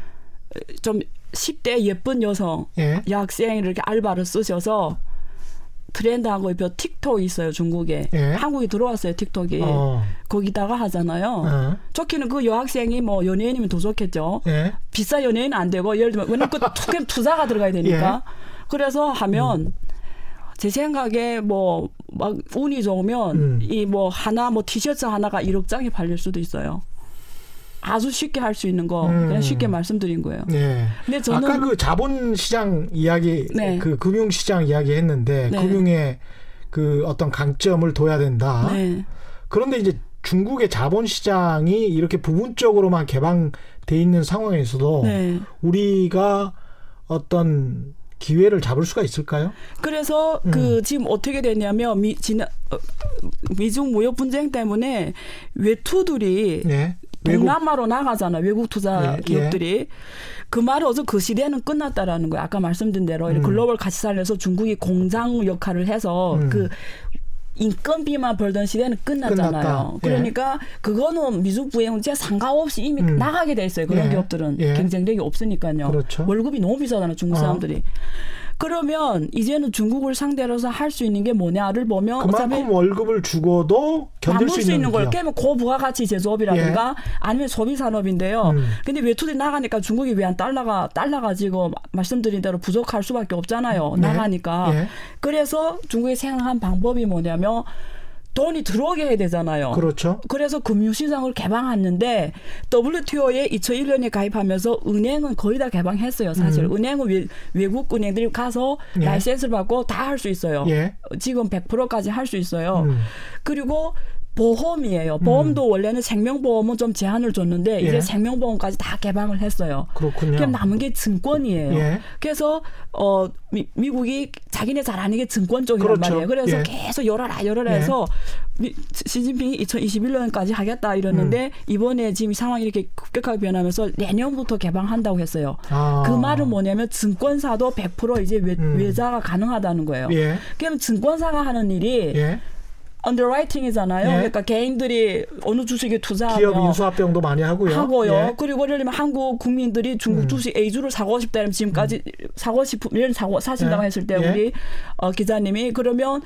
좀 10대 예쁜 여성 예. 여학생이 이렇게 알바를 쓰셔서 트렌드하고 그 틱톡 있어요 중국에 예. 한국에 들어왔어요 틱톡이 어. 거기다가 하잖아요 어. 좋기는 그 여학생이 뭐 연예인이면 더 좋겠죠 예. 비싸 연예인 안 되고 예를 들면 왜냐면 그 투자가 들어가야 되니까 예. 그래서 하면 음. 제 생각에 뭐 막 운이 좋으면 음. 이뭐 하나 뭐 티셔츠 하나가 1억 장이 팔릴 수도 있어요. 아주 쉽게 할 수 있는 거 음. 그냥 쉽게 말씀드린 거예요. 네. 근데 저는 아까 그 자본시장 이야기, 네. 그 금융시장 이야기 했는데 네. 금융의 그 어떤 강점을 둬야 된다. 네. 그런데 이제 중국의 자본시장이 이렇게 부분적으로만 개방돼 있는 상황에서도 네. 우리가 어떤 기회를 잡을 수가 있을까요? 그래서 음. 그 지금 어떻게 됐냐면 미, 지난 어, 미중 무역 분쟁 때문에 외투들이 네. 동남아로 나가잖아 외국 투자 예, 기업들이 예. 그 말은 어서 그 시대는 끝났다라는 거예요. 아까 말씀드린 대로 음. 글로벌 가치 살려서 중국이 공장 역할을 해서 음. 그 인건비만 벌던 시대는 끝났잖아요. 끝났다. 예. 그러니까 예. 그거는 미국 부행 제 상관없이 이미 음. 나가게 돼 있어요. 그런 예. 기업들은 예. 경쟁력이 없으니까요. 그렇죠. 월급이 너무 비싸잖아요. 중국 어. 사람들이. 어. 그러면 이제는 중국을 상대로서 할 수 있는 게 뭐냐를 보면 그만큼 월급을 죽어도 견딜 수, 수 있는 걸 깨면 고부가가치 제조업이라든가 예. 아니면 소비 산업인데요. 음. 근데 외투들이 나가니까 중국이 왜 안 달러가 달러가 지고 말씀드린 대로 부족할 수밖에 없잖아요. 예. 나가니까. 예. 그래서 중국이 생각한 방법이 뭐냐면 돈이 들어오게 해야 되잖아요. 그렇죠. 그래서 금융시장을 개방했는데 WTO에 2001년에 가입하면서 은행은 거의 다 개방했어요. 사실 음. 은행은 외, 국 은행들이 가서 예. 라이센스를 받고 다 할 수 있어요. 예. 지금 100%까지 할 수 있어요. 음. 그리고 보험이에요. 보험도 음. 원래는 생명보험은 좀 제한을 줬는데 예. 이제 생명보험까지 다 개방을 했어요. 그렇군요. 그럼 남은 게 증권이에요. 예. 그래서 어 미, 미국이 자기네 잘 아는 게 증권 쪽이란 그렇죠. 말이에요. 그래서 예. 계속 열어라 열어라 예. 해서 미, 시진핑이 2021년까지 하겠다 이랬는데 음. 이번에 지금 상황이 이렇게 급격하게 변하면서 내년부터 개방한다고 했어요. 아. 그 말은 뭐냐면 증권사도 100% 이제 외, 음. 외자가 가능하다는 거예요. 예. 그럼 증권사가 하는 일이 예. underwriting이잖아요. 네. 그러니까 개인들이 어느 주식에 투자하면 기업 인수합병도 많이 하고요. 하고요. 예. 그리고 예를 들면 한국 국민들이 중국 음. 주식 A주를 사고 싶다 면 지금까지 음. 사고 싶으면 사고 사신다고 예. 했을 때 예. 우리 어, 기자님이 그러면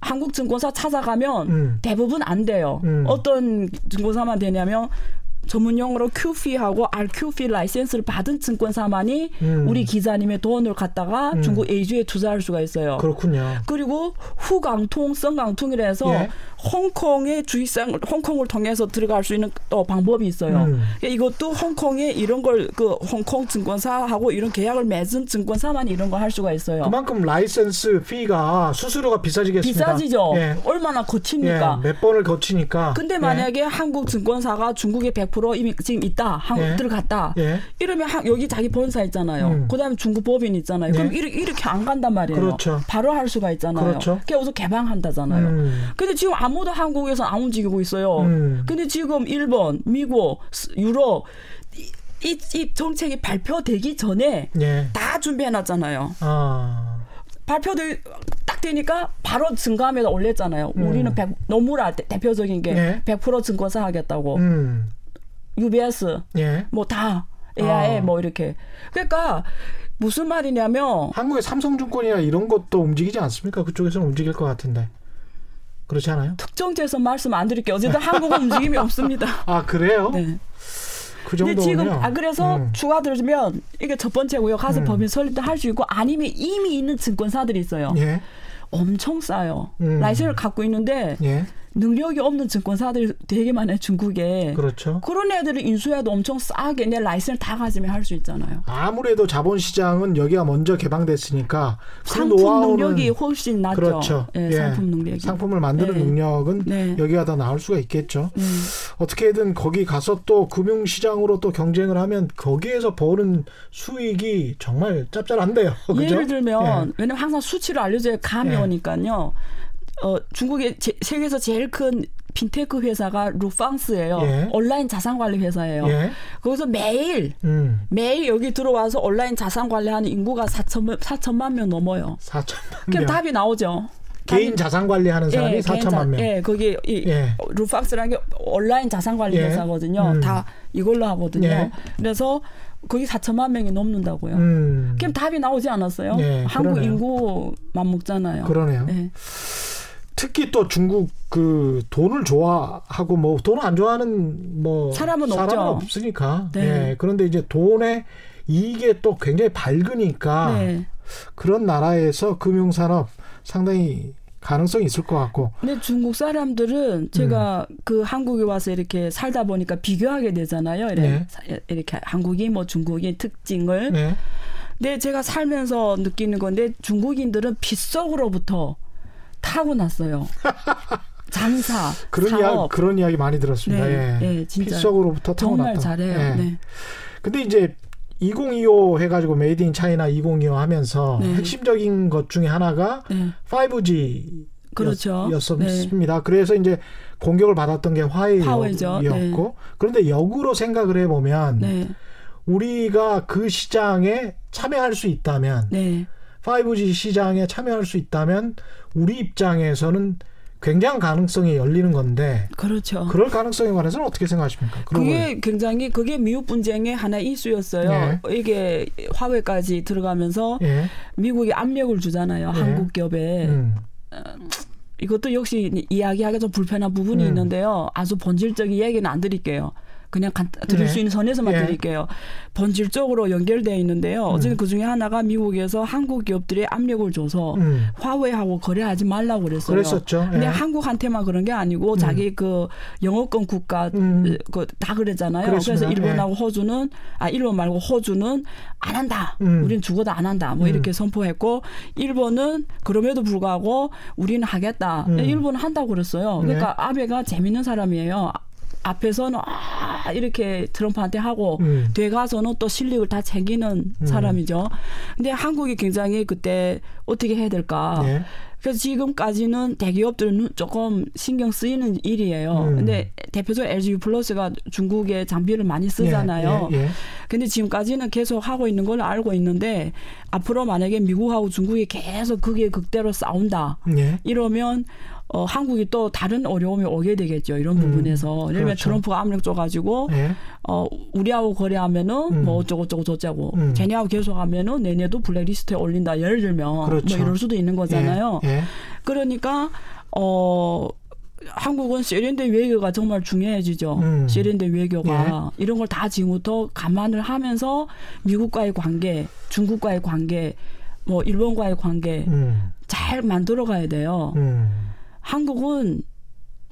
한국 증권사 찾아가면 음. 대부분 안 돼요. 음. 어떤 증권사만 되냐면 전문 용어로 QF하고 RQF 라이센스를 받은 증권사만이 음. 우리 기자님의 돈을 갖다가 음. 중국 A주에 투자할 수가 있어요. 그렇군요. 그리고 후강통, 성강통이라 해서 예. 홍콩의 주식상 홍콩을 통해서 들어갈 수 있는 또 방법이 있어요. 음. 그러니까 이것도 홍콩에 이런 걸 그 홍콩 증권사하고 이런 계약을 맺은 증권사만 이런 걸 할 수가 있어요. 그만큼 license fee가 수수료가 비싸지겠습니다. 비싸지죠. 예. 얼마나 거치니까. 예. 몇 번을 거치니까. 근데 만약에 예. 한국 증권사가 중국에 100% 이미 지금 있다. 한국 예. 들어갔다. 예. 이러면 하, 여기 자기 본사 있잖아요. 음. 그다음에 중국 법인 있잖아요. 그럼 이렇게, 이렇게 안 간단 말이에요. 그렇죠. 바로 할 수가 있잖아요. 그렇죠. 그래서 개방한다잖아요. 음. 근데 지금 아무도 한국에서 안 움직이고 있어요. 음. 근데 지금 일본, 미국, 유럽 이, 이 정책이 발표되기 전에 예. 다 준비해놨잖아요. 아. 발표들 딱 되니까 바로 증감에다 올렸잖아요. 음. 우리는 100, 너무나 대 표적인 게 예. 100% 증권사 하겠다고. 음. UBS 예. 뭐다 AI 아. 뭐 이렇게. 그러니까 무슨 말이냐면 한국의 삼성증권이나 이런 것도 움직이지 않습니까? 그쪽에서는 움직일 것 같은데. 그렇지 않아요? 특정 지어서 말씀 안 드릴게요. 어쨌든 한국은 움직임이 없습니다. 아 그래요? 네. 그 정도. 지금 아 그래서 음. 추가 들으면 이게 첫 번째고요. 가서 음. 법인 설립도 할 수 있고 아니면 이미 있는 증권사들이 있어요. 예. 엄청 싸요. 음. 라이센스를 갖고 있는데 예. 능력이 없는 증권사들이 되게 많아요 중국에. 그렇죠. 그런 애들을 인수해도 엄청 싸게 내 라이센스 다 가지면 할 수 있잖아요. 아무래도 자본시장은 여기가 먼저 개방됐으니까 그 상품 능력이 훨씬 낫죠. 그렇죠. 네, 예. 상품 능력이. 상품을 만드는 네. 능력은 네. 여기가 더 나을 수가 있겠죠. 네. 어떻게든 거기 가서 또 금융시장으로 또 경쟁을 하면 거기에서 버는 수익이 정말 짭짤한데요. 그죠? 예를 들면 예. 왜냐면 항상 수치를 알려줘야 감이 예. 오니까요. 어, 중국의 제, 세계에서 제일 큰 빈테크 회사가 루팡스예요. 예. 온라인 자산 관리 회사예요. 예. 거기서 매일 음. 매일 여기 들어와서 온라인 자산 관리하는 인구가 4천 4천만 명 넘어요. 4천만 그럼 답이 나오죠. 개인 자산 관리하는 사람이 예, 4천만 명. 예, 거기 이 예. 루팡스라는 게 온라인 자산 관리 예. 회사거든요. 음. 다 이걸로 하거든요. 예. 그래서 거기 4천만 명이 넘는다고요. 음. 그럼 답이 나오지 않았어요? 예, 한국 그러네요. 인구만 먹잖아요. 그러네요. 특히 또 중국 그 돈을 좋아하고 뭐 돈을 안 좋아하는 뭐 사람은, 사람은 없으니까. 네. 예. 그런데 이제 돈의 이익에 또 굉장히 밝으니까 네. 그런 나라에서 금융산업 상당히 가능성이 있을 것 같고. 근데 중국 사람들은 제가 음. 그 한국에 와서 이렇게 살다 보니까 비교하게 되잖아요. 이렇게, 네. 이렇게 한국이 뭐 중국의 특징을. 네. 근데 제가 살면서 느끼는 건데 중국인들은 빗속으로부터 타고났어요. 장사, 그런 사업. 이야기, 그런 이야기 많이 들었습니다. 네, 예. 네, 진짜 핏속으로부터 타고났다. 정말 잘해요. 예. 네. 근데 이제 2025 해가지고 Made in China 2025 하면서 네. 핵심적인 것 중에 하나가 네. 5G 그렇죠. 였습니다. 네. 그래서 이제 공격을 받았던 게 화웨이였고 네. 그런데 역으로 생각을 해보면 네. 우리가 그 시장에 참여할 수 있다면 5G 시장에 참여할 수 있다면 우리 입장에서는 굉장한 가능성이 열리는 건데 그렇죠. 그럴 가능성에 관해서는 어떻게 생각하십니까? 그게 굉장히 그게 미국 분쟁의 하나 이슈였어요. 예. 이게 화웨이까지 들어가면서 예. 미국이 압력을 주잖아요. 예. 한국 기업에. 음. 어, 이것도 역시 이야기하기가 좀 불편한 부분이 음. 있는데요. 아주 본질적인 얘기는 안 드릴게요. 그냥 간, 드릴 네. 수 있는 선에서만 예. 드릴게요. 본질적으로 연결되어 있는데요. 음. 어쨌든 그 중에 하나가 미국에서 한국 기업들이 압력을 줘서 음. 화웨이하고 거래하지 말라고 그랬어요. 그랬었죠. 근데 예. 한국한테만 그런 게 아니고 음. 자기 그 영어권 국가 음. 그다 그랬잖아요. 그랬습니다. 그래서 일본하고 예. 호주는 아 일본 말고 호주는 안 한다. 음. 우리는 죽어도 안 한다. 뭐 음. 이렇게 선포했고 일본은 그럼에도 불구하고 우리는 하겠다. 일본은 한다고 그랬어요. 그러니까 네. 아베가 재밌는 사람이에요. 앞에서는 아 이렇게 트럼프한테 하고 음. 뒤에 가서는 또 실력을 다 챙기는 음. 사람이죠. 근데 한국이 굉장히 그때 어떻게 해야 될까? 네. 그래서 지금까지는 대기업들은 조금 신경 쓰이는 일이에요. 음. 근데 대표적으로 LG 플러스가 중국에 장비를 많이 쓰잖아요. 예, 예, 예. 근데 지금까지는 계속 하고 있는 걸 알고 있는데 앞으로 만약에 미국하고 중국이 계속 그게 극대로 싸운다. 예. 이러면 어, 한국이 또 다른 어려움이 오게 되겠죠. 이런 음, 부분에서. 예를 들면 그렇죠. 트럼프가 압력 줘가지고, 네. 어, 우리하고 거래하면은 음. 뭐 어쩌고저쩌고 저쩌고, 음. 쟤네하고 계속하면은 내년도 블랙리스트에 올린다. 예를 들면. 뭐 그렇죠. 뭐 이럴 수도 있는 거잖아요. 예. 예. 그러니까, 어, 한국은 세련된 외교가 정말 중요해지죠. 음. 세련된 외교가 예. 이런 걸 다 지금부터 감안을 하면서 미국과의 관계, 중국과의 관계, 뭐 일본과의 관계 음. 잘 만들어 가야 돼요. 음. 한국은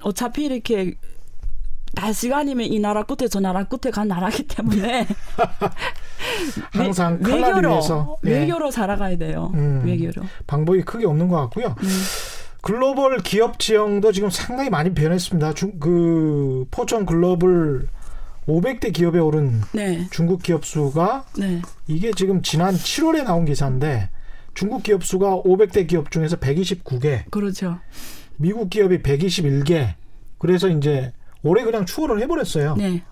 어차피 이렇게 날 시간이면 이 나라 끝에 저 나라 끝에 간 나라기 때문에 항상 외교로 위해서. 예. 외교로 살아가야 돼요. 음, 외교로 방법이 크게 없는 것 같고요. 음. 글로벌 기업 지형도 지금 상당히 많이 변했습니다. 중, 그 포천 글로벌 500대 기업에 오른 네. 중국 기업 수가 네. 이게 지금 지난 7월에 나온 기사인데 중국 기업 수가 500대 기업 중에서 129개. 그렇죠. 미국 기업이 121개. 그래서 이제 올해 그냥 추월을 해버렸어요. 네.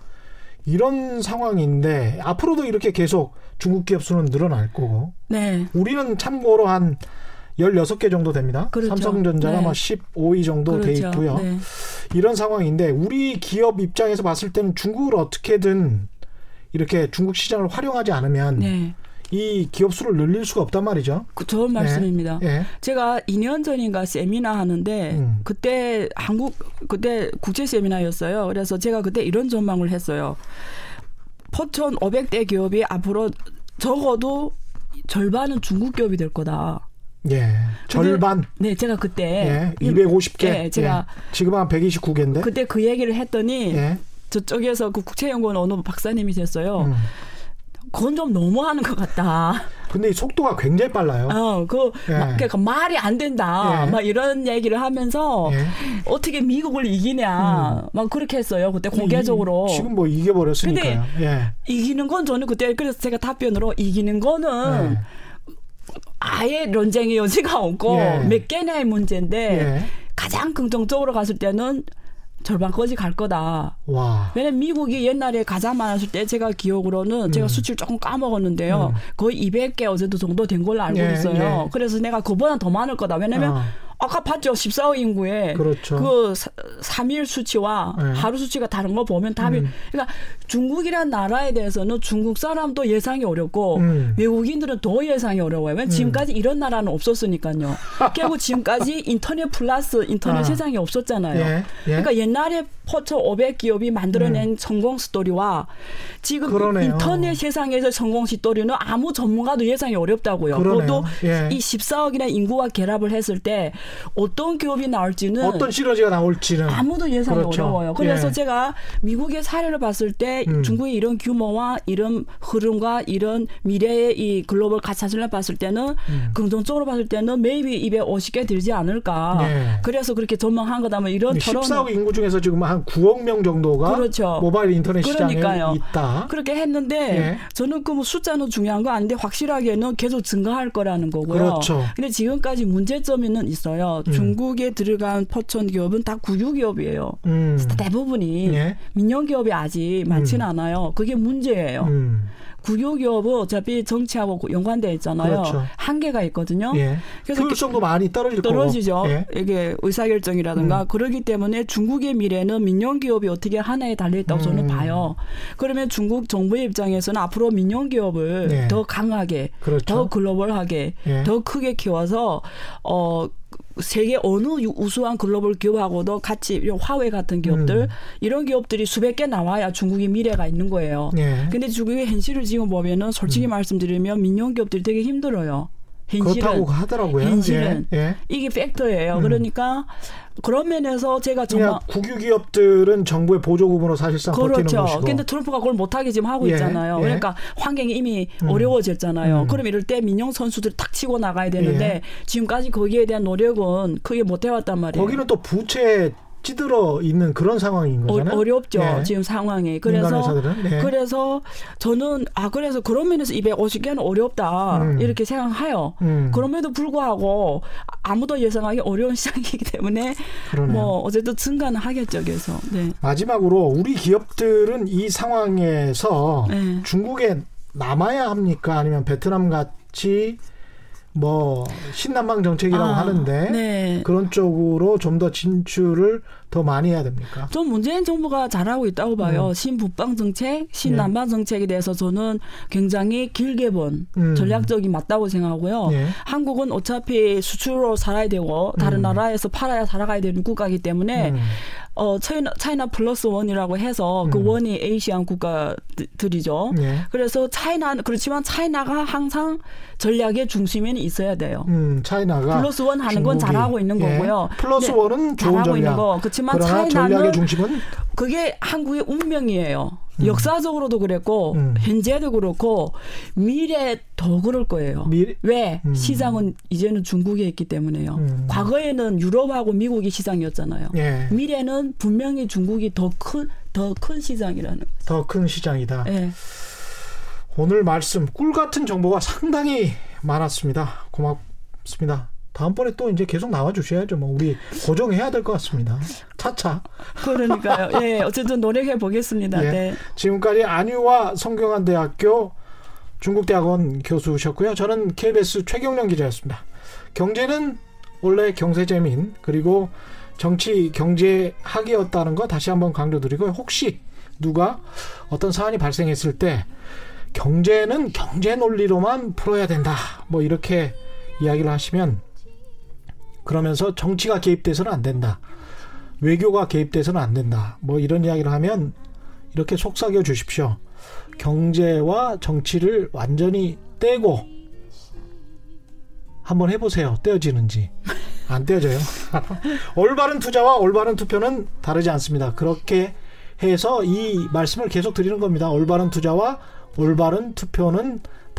이런 상황인데 앞으로도 이렇게 계속 중국 기업 수는 늘어날 거고. 네. 우리는 참고로 한 16개 정도 됩니다. 그렇죠. 삼성전자가 네. 뭐 15위 정도 그렇죠. 돼 있고요. 네. 이런 상황인데 우리 기업 입장에서 봤을 때는 중국을 어떻게든 이렇게 중국 시장을 활용하지 않으면 네. 이 기업 수를 늘릴 수가 없단 말이죠. 그 좋은 말씀입니다. 예. 예. 제가 2년 전인가 세미나 하는데 음. 그때 한국 그때 국제 세미나였어요. 그래서 제가 그때 이런 전망을 했어요. 포천 500대 기업이 앞으로 적어도 절반은 중국 기업이 될 거다. 예. 절반. 네, 제가 그때 예, 250개. 예, 제가 예. 지금 한 129개인데. 그때 그 얘기를 했더니 예. 저쪽에서 그 국채연구원 어느 박사님이셨어요. 음. 그건 좀 너무하는 것 같다. 근데 이 속도가 굉장히 빨라요. 어, 그, 예. 막, 그러니까 말이 안 된다. 예. 막 이런 얘기를 하면서 예. 어떻게 미국을 이기냐. 음. 막 그렇게 했어요. 그때 공개적으로. 이, 지금 뭐 이겨버렸으니까요. 근데 예. 이기는 건 저는 그때 그래서 제가 답변으로 이기는 거는 예. 아예 논쟁의 여지가 없고 예. 몇 개냐의 문제인데 가장 긍정적으로 갔을 때는 절반까지 갈 거다. 와. 왜냐면 미국이 옛날에 가장 많았을 때 제가 기억으로는 음. 제가 수치를 조금 까먹었는데요. 음. 거의 200개 어제도 정도 된 걸로 알고 예, 있어요. 예. 그래서 내가 그보다 더 많을 거다. 왜냐면 어. 아까 봤죠. 14억 인구에 그렇죠. 그 3일 수치와 네. 하루 수치가 다른 거 보면 답이 음. 그러니까 중국이란 나라에 대해서는 중국 사람도 예상이 어렵고 음. 외국인들은 더 예상이 어려워요. 왜냐면 음. 지금까지 이런 나라는 없었으니까요. 결국 지금까지 인터넷 플러스 인터넷 아. 세상이 없었잖아요. 예. 예. 그러니까 옛날에 포처 500 기업이 만들어낸 음. 성공 스토리와 지금 그러네요. 인터넷 세상에서 성공 스토리는 아무 전문가도 예상이 어렵다고요. 그것도 예. 이 14억이나 인구와 결합을 했을 때 어떤 기업이 나올지는 어떤 시너지가 나올지는 아무도 예상이 그렇죠. 어려워요. 그래서 예. 제가 미국의 사례를 봤을 때 음. 중국의 이런 규모와 이런 흐름과 이런 미래의 이 글로벌 가치를 봤을 때는 음. 긍정적으로 봤을 때는 maybe 250개 들지 않을까. 예. 그래서 그렇게 전망한 거다. 뭐 이런 14억 인구 중에서 지금 한 9억 명 정도가 그렇죠. 모바일 인터넷 시장에 그러니까요. 있다. 그렇게 했는데 예. 저는 그 뭐 숫자는 중요한 거 아닌데 확실하게는 계속 증가할 거라는 거고요. 그렇죠. 근데 지금까지 문제점은 있어요. 음. 중국에 들어간 포천 기업은 다 국유 기업이에요. 음. 대부분이 예. 민영 기업이 아직 많지는 음. 않아요. 그게 문제예요. 음. 국유기업은 어차피 정치하고 연관돼 있잖아요. 그렇죠. 한계가 있거든요. 예. 그래서 효율성도 많이 떨어질 떨어지죠. 예. 이게 의사결정이라든가 음. 그러기 때문에 중국의 미래는 민영기업이 어떻게 하나에 달려 있다고 음. 저는 봐요. 그러면 중국 정부의 입장에서는 앞으로 민영기업을 예. 더 강하게, 그렇죠. 더 글로벌하게, 예. 더 크게 키워서 어 세계 어느 우수한 글로벌 기업하고도 같이 화웨이 같은 기업들 음. 이런 기업들이 수백 개 나와야 중국의 미래가 있는 거예요. 예. 근데 중국의 현실을 지금 보면은 솔직히 음. 말씀드리면 민영 기업들이 되게 힘들어요. 현실은 그렇다고 하더라고요. 현실은 예, 예. 이게 팩터예요. 음. 그러니까 그런 면에서 제가 정말 국유 기업들은 정부의 보조금으로 사실상 그렇죠. 버티는 것이고. 근데 트럼프가 그걸 못하게 지금 하고 예, 있잖아요. 예. 그러니까 환경이 이미 음. 어려워졌잖아요. 음. 그럼 이럴 때 민영 선수들 탁 치고 나가야 되는데 예. 지금까지 거기에 대한 노력은 크게 못 해왔단 말이에요. 거기는 또 부채 찌들어 있는 그런 상황인 거잖아요. 어, 렵죠 네. 지금 상황이. 그래서 네. 그래서 저는 아 그래서 그런 면에서 250개는 어렵다 음. 이렇게 생각해요. 음. 그럼에도 불구하고 아무도 예상하기 어려운 시장이기 때문에 그러네요. 뭐 어쨌든 증가는 하겠죠. 그래서 네. 마지막으로 우리 기업들은 이 상황에서 네. 중국에 남아야 합니까? 아니면 베트남 같이 뭐 신남방 정책이라고 아, 하는데 네. 그런 쪽으로 좀 더 진출을 더 많이 해야 됩니까? 좀 문재인 정부가 잘하고 있다고 봐요. 음. 신북방 정책, 신남방 네. 정책에 대해서 저는 굉장히 길게 본 음. 전략적이 맞다고 생각하고요. 네. 한국은 어차피 수출로 살아야 되고 다른 음. 나라에서 팔아야 살아가야 되는 국가이기 때문에 음. 어 China China plus one이라고 해서 그 음. one이 Asian 국가들이죠. 네. 그래서 China 그렇지만 China가 항상 전략의 중심에 있어야 돼요. 음, China가 plus one 하는 건 잘하고 있는 예. 거고요. plus one은 좋은 전략. 있는 거. 그렇지만 China는 그게 한국의 운명이에요. 음. 역사적으로도 그랬고 음. 현재도 그렇고 미래 더 그럴 거예요. 미... 왜 음. 시장은 이제는 중국에 있기 때문에요. 음. 과거에는 유럽하고 미국이 시장이었잖아요. 예. 미래는 분명히 중국이 더 큰 더 큰 시장이라는 더 큰 시장이다. 예. 오늘 말씀 꿀 같은 정보가 상당히 많았습니다. 고맙습니다. 다음번에 또 이제 계속 나와 주셔야죠. 뭐 우리 고정해야 될 것 같습니다. 차차. 그러니까요. 예, 어쨌든 노력해 보겠습니다. 예, 네. 지금까지 안유화 성균관대학교 중국대학원 교수셨고요. 저는 KBS 최경령 기자였습니다. 경제는 원래 경제재민 그리고 정치 경제 학이었다는 거 다시 한번 강조드리고요. 혹시 누가 어떤 사안이 발생했을 때 경제는 경제 논리로만 풀어야 된다. 뭐 이렇게 이야기를 하시면 그러면서 정치가 개입돼서는 안 된다. 외교가 개입돼서는 안 된다. 뭐 이런 이야기를 하면 이렇게 속삭여 주십시오. 경제와 정치를 완전히 떼고 한번 해보세요. 떼어지는지. 안 떼어져요. 올바른 투자와 올바른 투표는 다르지 않습니다. 그렇게 해서 이 말씀을 계속 드리는 겁니다. 올바른 투자와 올바른 투표는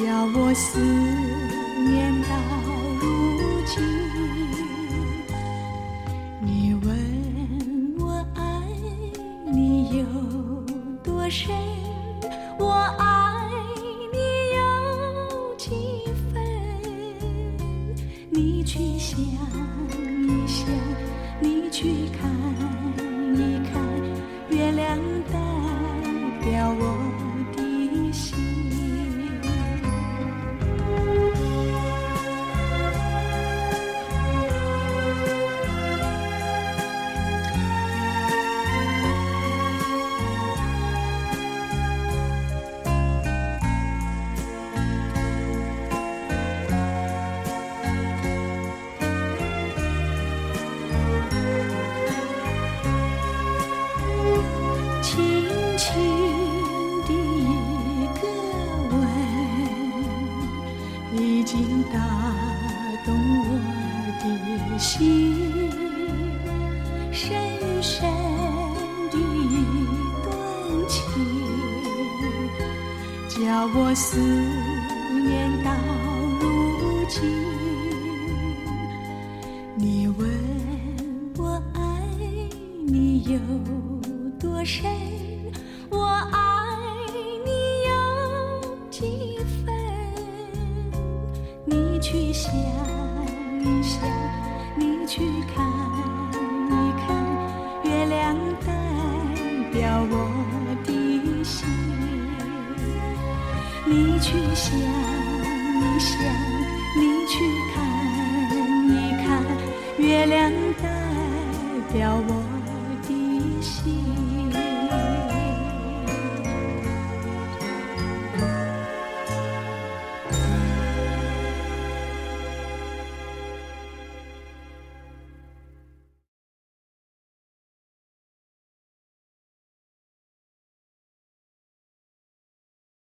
叫我思念到如今。你问我爱你有多深，我爱你有几分？你。去想一想，你去看一看，月亮代表。我